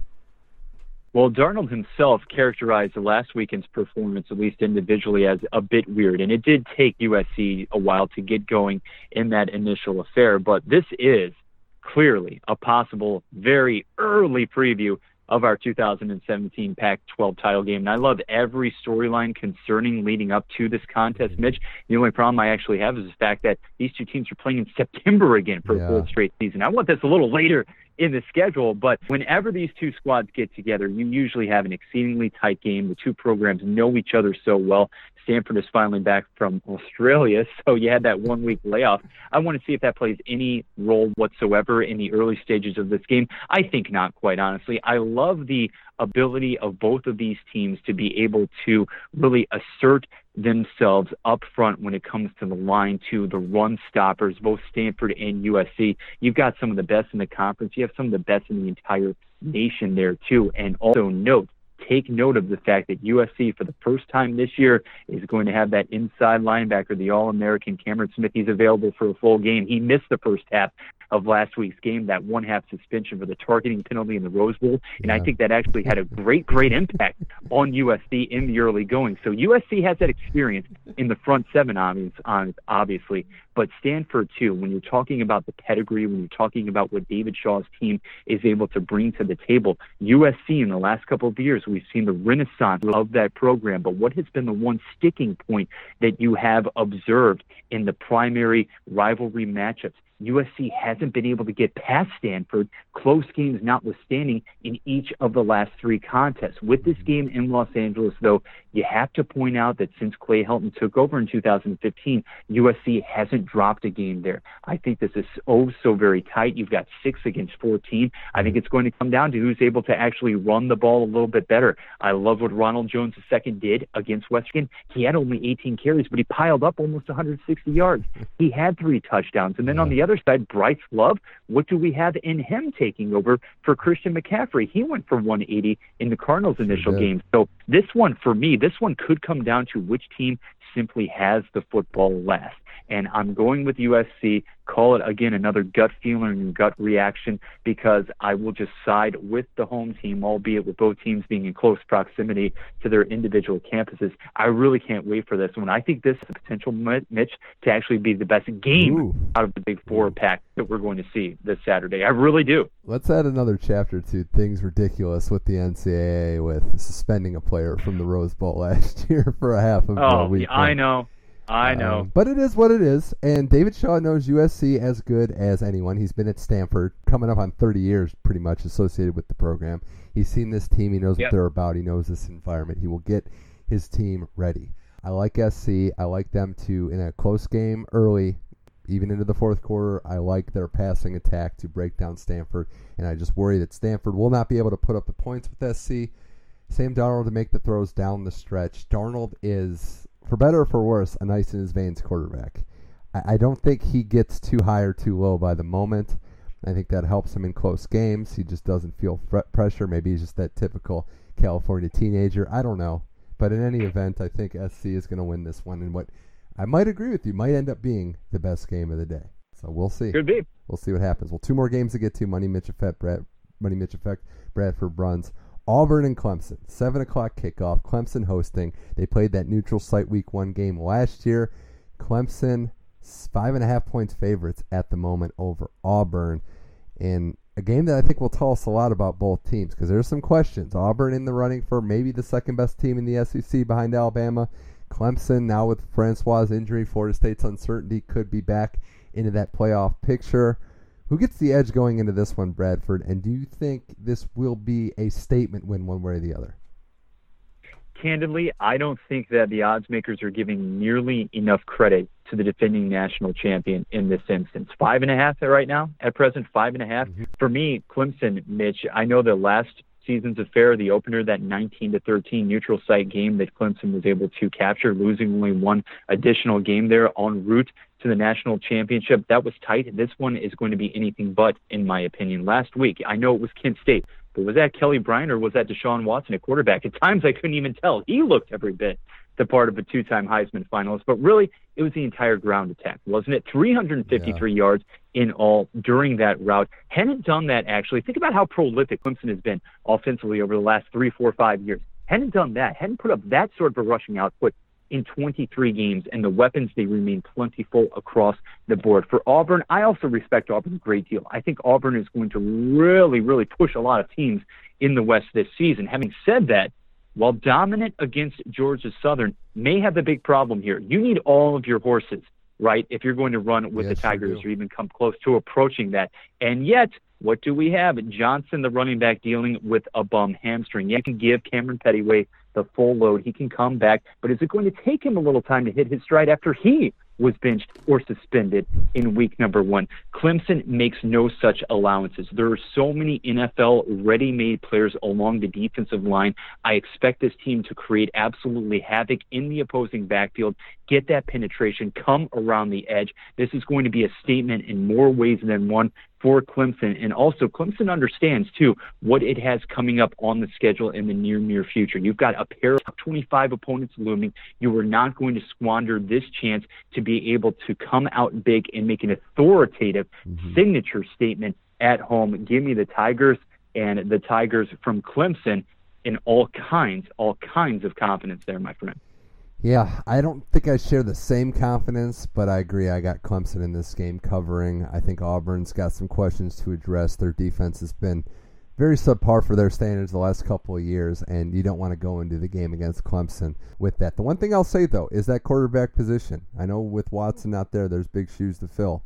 Well, Darnold himself characterized the last weekend's performance, at least individually, as a bit weird. And it did take USC a while to get going in that initial affair. But this is clearly a possible very early preview of our 2017 Pac-12 title game. And I love every storyline concerning leading up to this contest, mm-hmm. Mitch. The only problem I actually have is the fact that these two teams are playing in September again for yeah. a fourth straight season. I want this a little later in the schedule, but whenever these two squads get together, you usually have an exceedingly tight game. The two programs know each other so well. Stanford is finally back from Australia, so you had that one week layoff. I want to see if that plays any role whatsoever in the early stages of this game. I think not, quite honestly. I love the ability of both of these teams to be able to really assert themselves up front when it comes to the line to the run stoppers, both Stanford and USC. You've got some of the best in the conference. You have some of the best in the entire nation there too. And also note take note of the fact that USC, for the first time this year, is going to have that inside linebacker, the All American Cameron Smith. He's available for a full game. He missed the first half of last week's game, that one half suspension for the targeting penalty in the Rose Bowl. And yeah. I think that actually had a great, great impact on USC in the early going. So USC has that experience in the front seven, obviously, but Stanford too. When you're talking about the pedigree, when you're talking about what David Shaw's team is able to bring to the table, USC in the last couple of years, we've seen the renaissance of that program. But what has been the one sticking point that you have observed in the primary rivalry matchups? USC hasn't been able to get past Stanford, close games notwithstanding, in each of the last three contests. With this game in Los Angeles, though, you have to point out that since Clay Helton took over in 2015, USC hasn't dropped a game there. I think this is oh so very tight. You've got six against 14. I think it's going to come down to who's able to actually run the ball a little bit better. I love what Ronald Jones II did against Western. He had only 18 carries, but he piled up almost 160 yards. He had three touchdowns. And then on the other other side, Bryce Love, what do we have in him taking over for Christian McCaffrey? He went for 180 in the Cardinals' initial game. So this one, for me, this one could come down to which team simply has the football last and I'm going with USC. Call it again another gut feeling and gut reaction because I will just side with the home team, albeit with both teams being in close proximity to their individual campuses. I really can't wait for this one. I think this is a potential, Mitch, to actually be the best game Ooh. out of the Big Four pack that we're going to see this Saturday. I really do. Let's add another chapter to things ridiculous with the NCAA with suspending a player from the Rose Bowl last year for a half of oh, a week. I know. I know. Um, but it is what it is. And David Shaw knows USC as good as anyone. He's been at Stanford, coming up on 30 years pretty much associated with the program. He's seen this team. He knows yep. what they're about. He knows this environment. He will get his team ready. I like SC. I like them to, in a close game early, even into the fourth quarter, I like their passing attack to break down Stanford. And I just worry that Stanford will not be able to put up the points with SC. Sam Darnold to make the throws down the stretch. Darnold is for better or for worse, a nice in his veins quarterback. I, I don't think he gets too high or too low by the moment. I think that helps him in close games. He just doesn't feel pressure. Maybe he's just that typical California teenager. I don't know. But in any event, I think SC is going to win this one. And what I might agree with you might end up being the best game of the day. So we'll see. Could be. We'll see what happens. Well, two more games to get to. Money Mitch effect, Brad, Money Mitch effect, Bradford Bruns. Auburn and Clemson, 7 o'clock kickoff. Clemson hosting. They played that neutral site week one game last year. Clemson, five and a half points favorites at the moment over Auburn. In a game that I think will tell us a lot about both teams because there's some questions. Auburn in the running for maybe the second best team in the SEC behind Alabama. Clemson, now with Francois' injury, Florida State's uncertainty, could be back into that playoff picture. Who gets the edge going into this one, Bradford? And do you think this will be a statement win one way or the other? Candidly, I don't think that the odds makers are giving nearly enough credit to the defending national champion in this instance. Five and a half right now, at present, five and a half. Mm-hmm. For me, Clemson, Mitch, I know the last season's affair, the opener, that 19 to 13 neutral site game that Clemson was able to capture, losing only one additional game there en route to the national championship. That was tight. This one is going to be anything but, in my opinion. Last week, I know it was Kent State, but was that Kelly Bryant or was that Deshaun Watson at quarterback? At times, I couldn't even tell. He looked every bit the part of a two-time Heisman finalist, but really, it was the entire ground attack, wasn't it? 353 yeah. yards in all during that route. Hadn't done that actually. Think about how prolific Clemson has been offensively over the last three, four, five years. Hadn't done that. Hadn't put up that sort of a rushing output in 23 games, and the weapons they remain plentiful across the board. For Auburn, I also respect Auburn a great deal. I think Auburn is going to really, really push a lot of teams in the West this season. Having said that, while dominant against Georgia Southern, may have a big problem here. You need all of your horses, right, if you're going to run with yes, the Tigers or even come close to approaching that. And yet, what do we have? Johnson, the running back, dealing with a bum hamstring. You can give Kamryn Pettway the full load. He can come back, but is it going to take him a little time to hit his stride after he was benched or suspended in week number one. Clemson makes no such allowances. There are so many NFL ready made players along the defensive line. I expect this team to create absolutely havoc in the opposing backfield, get that penetration, come around the edge. This is going to be a statement in more ways than one for Clemson. And also, Clemson understands, too, what it has coming up on the schedule in the near, near future. You've got a pair of 25 opponents looming. You are not going to squander this chance to be able to come out big and make an authoritative mm-hmm. signature statement at home. Give me the Tigers and the Tigers from Clemson in all kinds, all kinds of confidence there, my friend. Yeah, I don't think I share the same confidence, but I agree. I got Clemson in this game covering. I think Auburn's got some questions to address. Their defense has been very subpar for their standards the last couple of years, and you don't want to go into the game against Clemson with that. The one thing I'll say, though, is that quarterback position. I know with Watson out there, there's big shoes to fill.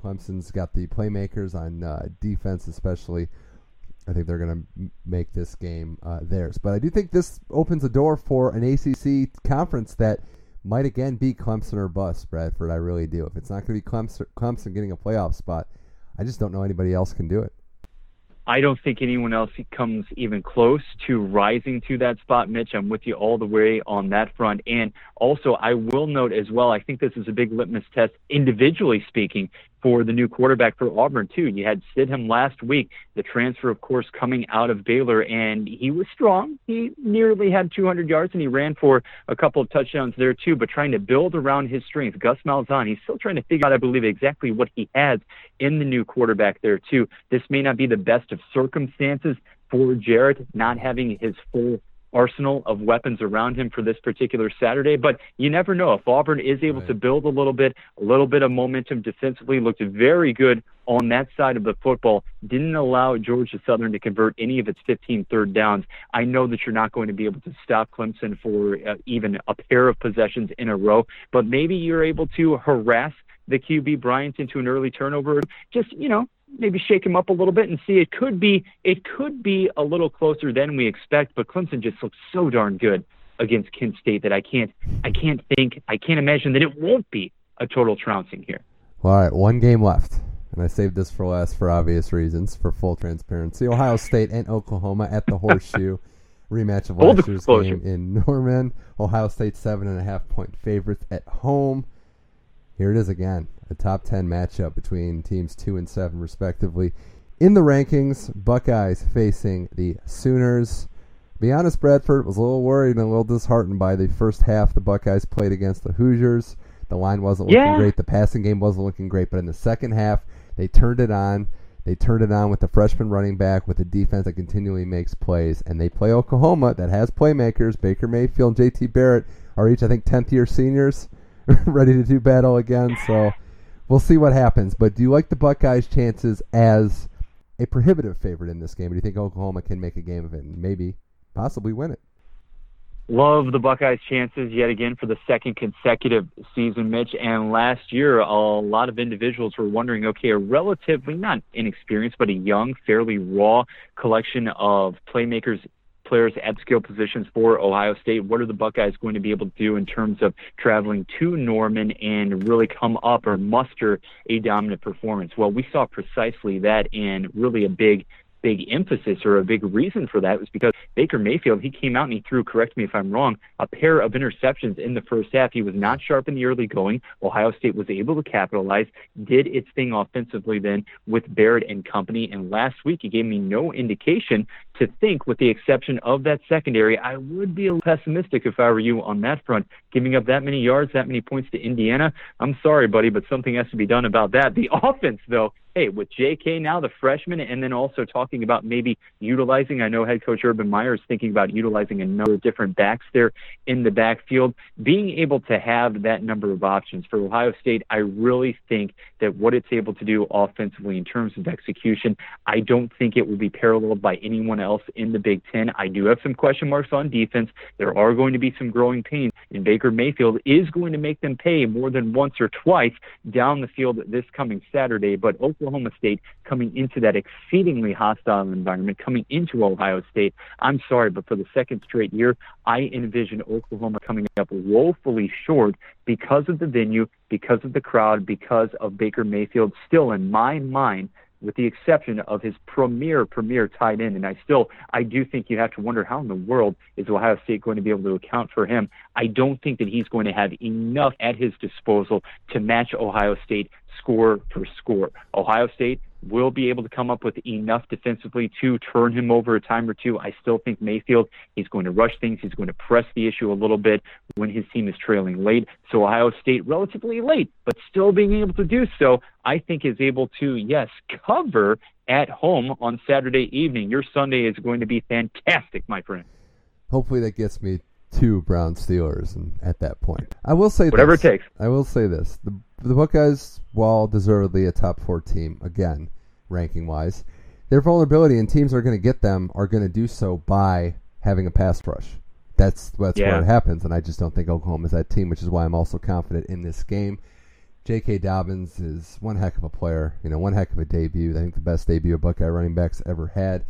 Clemson's got the playmakers on uh, defense, especially. I think they're going to make this game uh, theirs. But I do think this opens a door for an ACC conference that might again be Clemson or bust, Bradford. I really do. If it's not going to be Clemson, Clemson getting a playoff spot, I just don't know anybody else can do it. I don't think anyone else comes even close to rising to that spot, Mitch. I'm with you all the way on that front. And also, I will note as well, I think this is a big litmus test, individually speaking, for the new quarterback for Auburn too. You had Stidham last week, the transfer, of course, coming out of Baylor, and he was strong. He nearly had 200 yards, and he ran for a couple of touchdowns there too. But trying to build around his strength, Gus Malzahn, he's still trying to figure out, I believe, exactly what he has in the new quarterback there too. This may not be the best of circumstances for Jarrett, not having his full arsenal of weapons around him for this particular Saturday. But you never know. If Auburn is able right. to build a little bit, a little bit of momentum defensively, looked very good on that side of the football, didn't allow Georgia Southern to convert any of its 15 third downs. I know that you're not going to be able to stop Clemson for uh, even a pair of possessions in a row, but maybe you're able to harass the QB Bryant into an early turnover. Just, you know, maybe shake him up a little bit and see it could be it could be a little closer than we expect, but Clemson just looks so darn good against Kent State that I can't I can't think I can't imagine that it won't be a total trouncing here. All right, one game left. And I saved this for last for obvious reasons, for full transparency. Ohio State and Oklahoma at the Horseshoe. Rematch of last year's game in Norman. Ohio State seven and a half point favorites at home. Here it is again a top 10 matchup between teams 2 and 7, respectively. In the rankings, Buckeyes facing the Sooners. Be honest, Bradford was a little worried and a little disheartened by the first half the Buckeyes played against the Hoosiers. The line wasn't looking yeah. great. The passing game wasn't looking great. But in the second half, they turned it on. They turned it on with the freshman running back, with a defense that continually makes plays. And they play Oklahoma that has playmakers. Baker Mayfield and J.T. Barrett are each, I think, 10th year seniors, ready to do battle again. So we'll see what happens. But do you like the Buckeyes' chances as a prohibitive favorite in this game? Or do you think Oklahoma can make a game of it and maybe possibly win it? Love the Buckeyes' chances yet again for the second consecutive season, Mitch. And last year, a lot of individuals were wondering okay, a relatively not inexperienced, but a young, fairly raw collection of playmakers players at skill positions for Ohio State. What are the Buckeyes going to be able to do in terms of traveling to Norman and really come up or muster a dominant performance? Well, we saw precisely that and really a big big emphasis or a big reason for that was because Baker Mayfield, he came out and he threw, correct me if I'm wrong, a pair of interceptions in the first half. He was not sharp in the early going. Ohio State was able to capitalize, did its thing offensively then with Barrett and company. And last week, he gave me no indication to think, with the exception of that secondary, I would be a little pessimistic if I were you on that front. Giving up that many yards, that many points to Indiana, I'm sorry, buddy, but something has to be done about that. The offense, though, hey, with J.K. now, the freshman, and then also talking about maybe utilizing, I know head coach Urban Meyer is thinking about utilizing a number of different backs there in the backfield. Being able to have that number of options for Ohio State, I really think that what it's able to do offensively in terms of execution, I don't think it will be paralleled by anyone else in the Big Ten. I do have some question marks on defense. There are going to be some growing pains And Baker Mayfield is going to make them pay more than once or twice down the field this coming Saturday. But Oklahoma State coming into that exceedingly hostile environment, coming into Ohio State, I'm sorry, but for the second straight year, I envision Oklahoma coming up woefully short because of the venue, because of the crowd, because of Baker Mayfield. Still, in my mind, with the exception of his premier premier tight end and I still I do think you have to wonder how in the world is Ohio State going to be able to account for him. I don't think that he's going to have enough at his disposal to match Ohio State score for score. Ohio State will be able to come up with enough defensively to turn him over a time or two. I still think Mayfield, he's going to rush things. He's going to press the issue a little bit when his team is trailing late. So Ohio State, relatively late, but still being able to do so, I think is able to, yes, cover at home on Saturday evening. Your Sunday is going to be fantastic, my friend. Hopefully that gets me two Brown Steelers and at that point. I will say whatever this. it takes. I will say this. The the Buckeyes, while deservedly a top four team, again, ranking wise, their vulnerability and teams are going to get them are going to do so by having a pass rush. That's that's yeah. where it happens, and I just don't think Oklahoma is that team, which is why I'm also confident in this game. J.K. Dobbins is one heck of a player, you know, one heck of a debut. I think the best debut a Buckeye running backs ever had.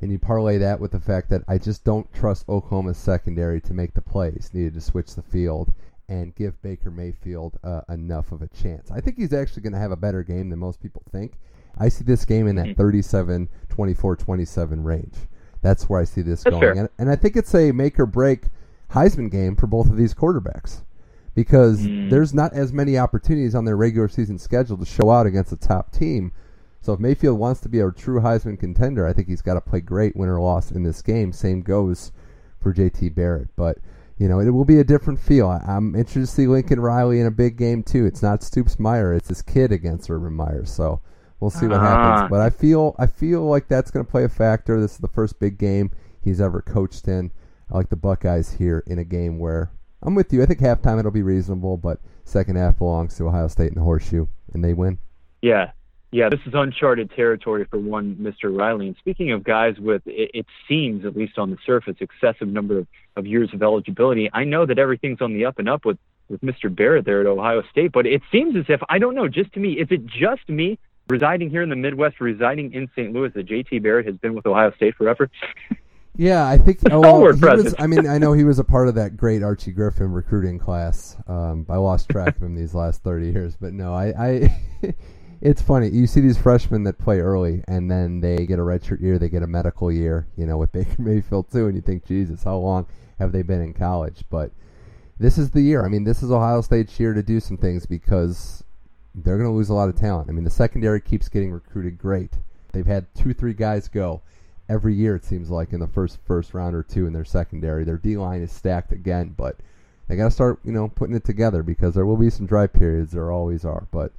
And you parlay that with the fact that I just don't trust Oklahoma's secondary to make the plays needed to switch the field and give Baker Mayfield uh, enough of a chance. I think he's actually going to have a better game than most people think. I see this game in that mm-hmm. 37, 24, 27 range. That's where I see this That's going. And, and, I think it's a make or break Heisman game for both of these quarterbacks because mm. there's not as many opportunities on their regular season schedule to show out against a top team. So if Mayfield wants to be a true Heisman contender, I think he's got to play great win or loss in this game. Same goes for JT Barrett. But you know, it will be a different feel. I, am interested to see Lincoln Riley in a big game too. It's not Stoops Meyer; it's his kid against Urban Meyer. So we'll see what happens. Ah. But I feel I feel like that's going to play a factor. This is the first big game he's ever coached in. I like the Buckeyes here in a game where I'm with you. I think halftime it'll be reasonable, but second half belongs to Ohio State and the horseshoe, and they win. Yeah, yeah, this is uncharted territory for one Mr. Riley. And speaking of guys with, it, it seems, at least on the surface, excessive number of, of years of eligibility, I know that everything's on the up and up with, with Mr. Barrett there at Ohio State, but it seems as if, I don't know, just to me, is it just me residing here in the Midwest, residing in St. Louis, that JT Barrett has been with Ohio State forever? Yeah, I think. oh, well, was, I mean, I know he was a part of that great Archie Griffin recruiting class. Um, I lost track of him these last thirty years, but no, I, I it's funny. You see these freshmen that play early, and then they get a redshirt year, they get a medical year, you know, with Baker Mayfield too, and you think, Jesus, how long have they been in college? But this is the year. I mean, this is Ohio State's year to do some things because they're going to lose a lot of talent. I mean, the secondary keeps getting recruited great. They've had two, three guys go every year. It seems like in the first first round or two in their secondary. Their D line is stacked again, but they got to start, you know, putting it together because there will be some dry periods. There always are, but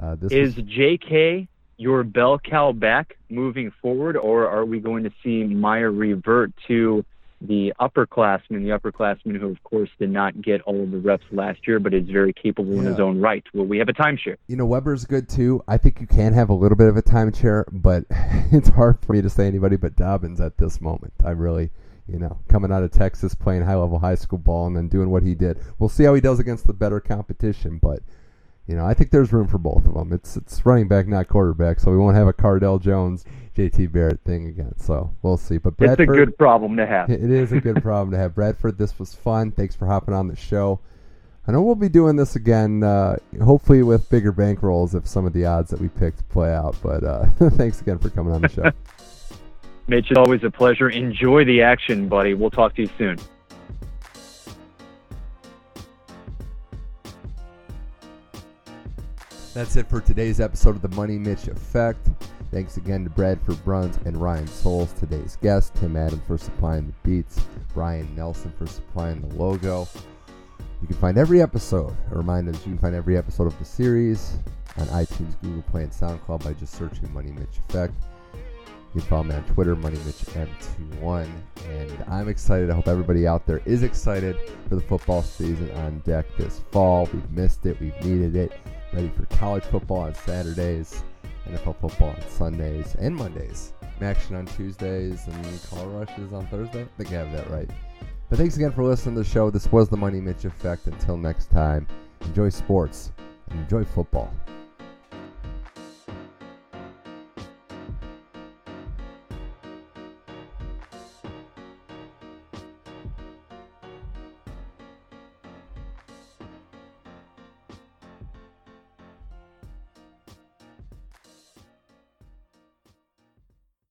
uh, is was... J.K. your bell cow back moving forward, or are we going to see Meyer revert to the upperclassmen, the upperclassmen who, of course, did not get all of the reps last year, but is very capable yeah. in his own right? Will we have a timeshare? You know, Weber's good too. I think you can have a little bit of a timeshare, but it's hard for me to say anybody but Dobbins at this moment. I really you know, coming out of Texas, playing high level high school ball, and then doing what he did. We'll see how he does against the better competition, but you know, I think there's room for both of them. It's it's running back, not quarterback, so we won't have a Cardale Jones, JT Barrett thing again. So we'll see. But Bradford, it's a good problem to have. It is a good problem to have. Bradford, this was fun. Thanks for hopping on the show. I know we'll be doing this again, uh, hopefully with bigger bankrolls if some of the odds that we picked play out. But uh, thanks again for coming on the show. Mitch, it's always a pleasure. Enjoy the action, buddy. We'll talk to you soon. That's it for today's episode of the Money Mitch Effect. Thanks again to Bradford Bruns and Ryan Souls, today's guest, Tim Adams for supplying the beats, Brian Nelson for supplying the logo. You can find every episode, a reminder that you can find every episode of the series on iTunes, Google Play, and SoundCloud by just searching Money Mitch Effect. You can follow me on Twitter, MoneyMitchM21. And I'm excited. I hope everybody out there is excited for the football season on deck this fall. We've missed it. We've needed it ready for college football on Saturdays, NFL football on Sundays and Mondays, action on Tuesdays, and Color Rushes on Thursday. I think I have that right. But thanks again for listening to the show. This was the Money Mitch Effect. Until next time, enjoy sports and enjoy football.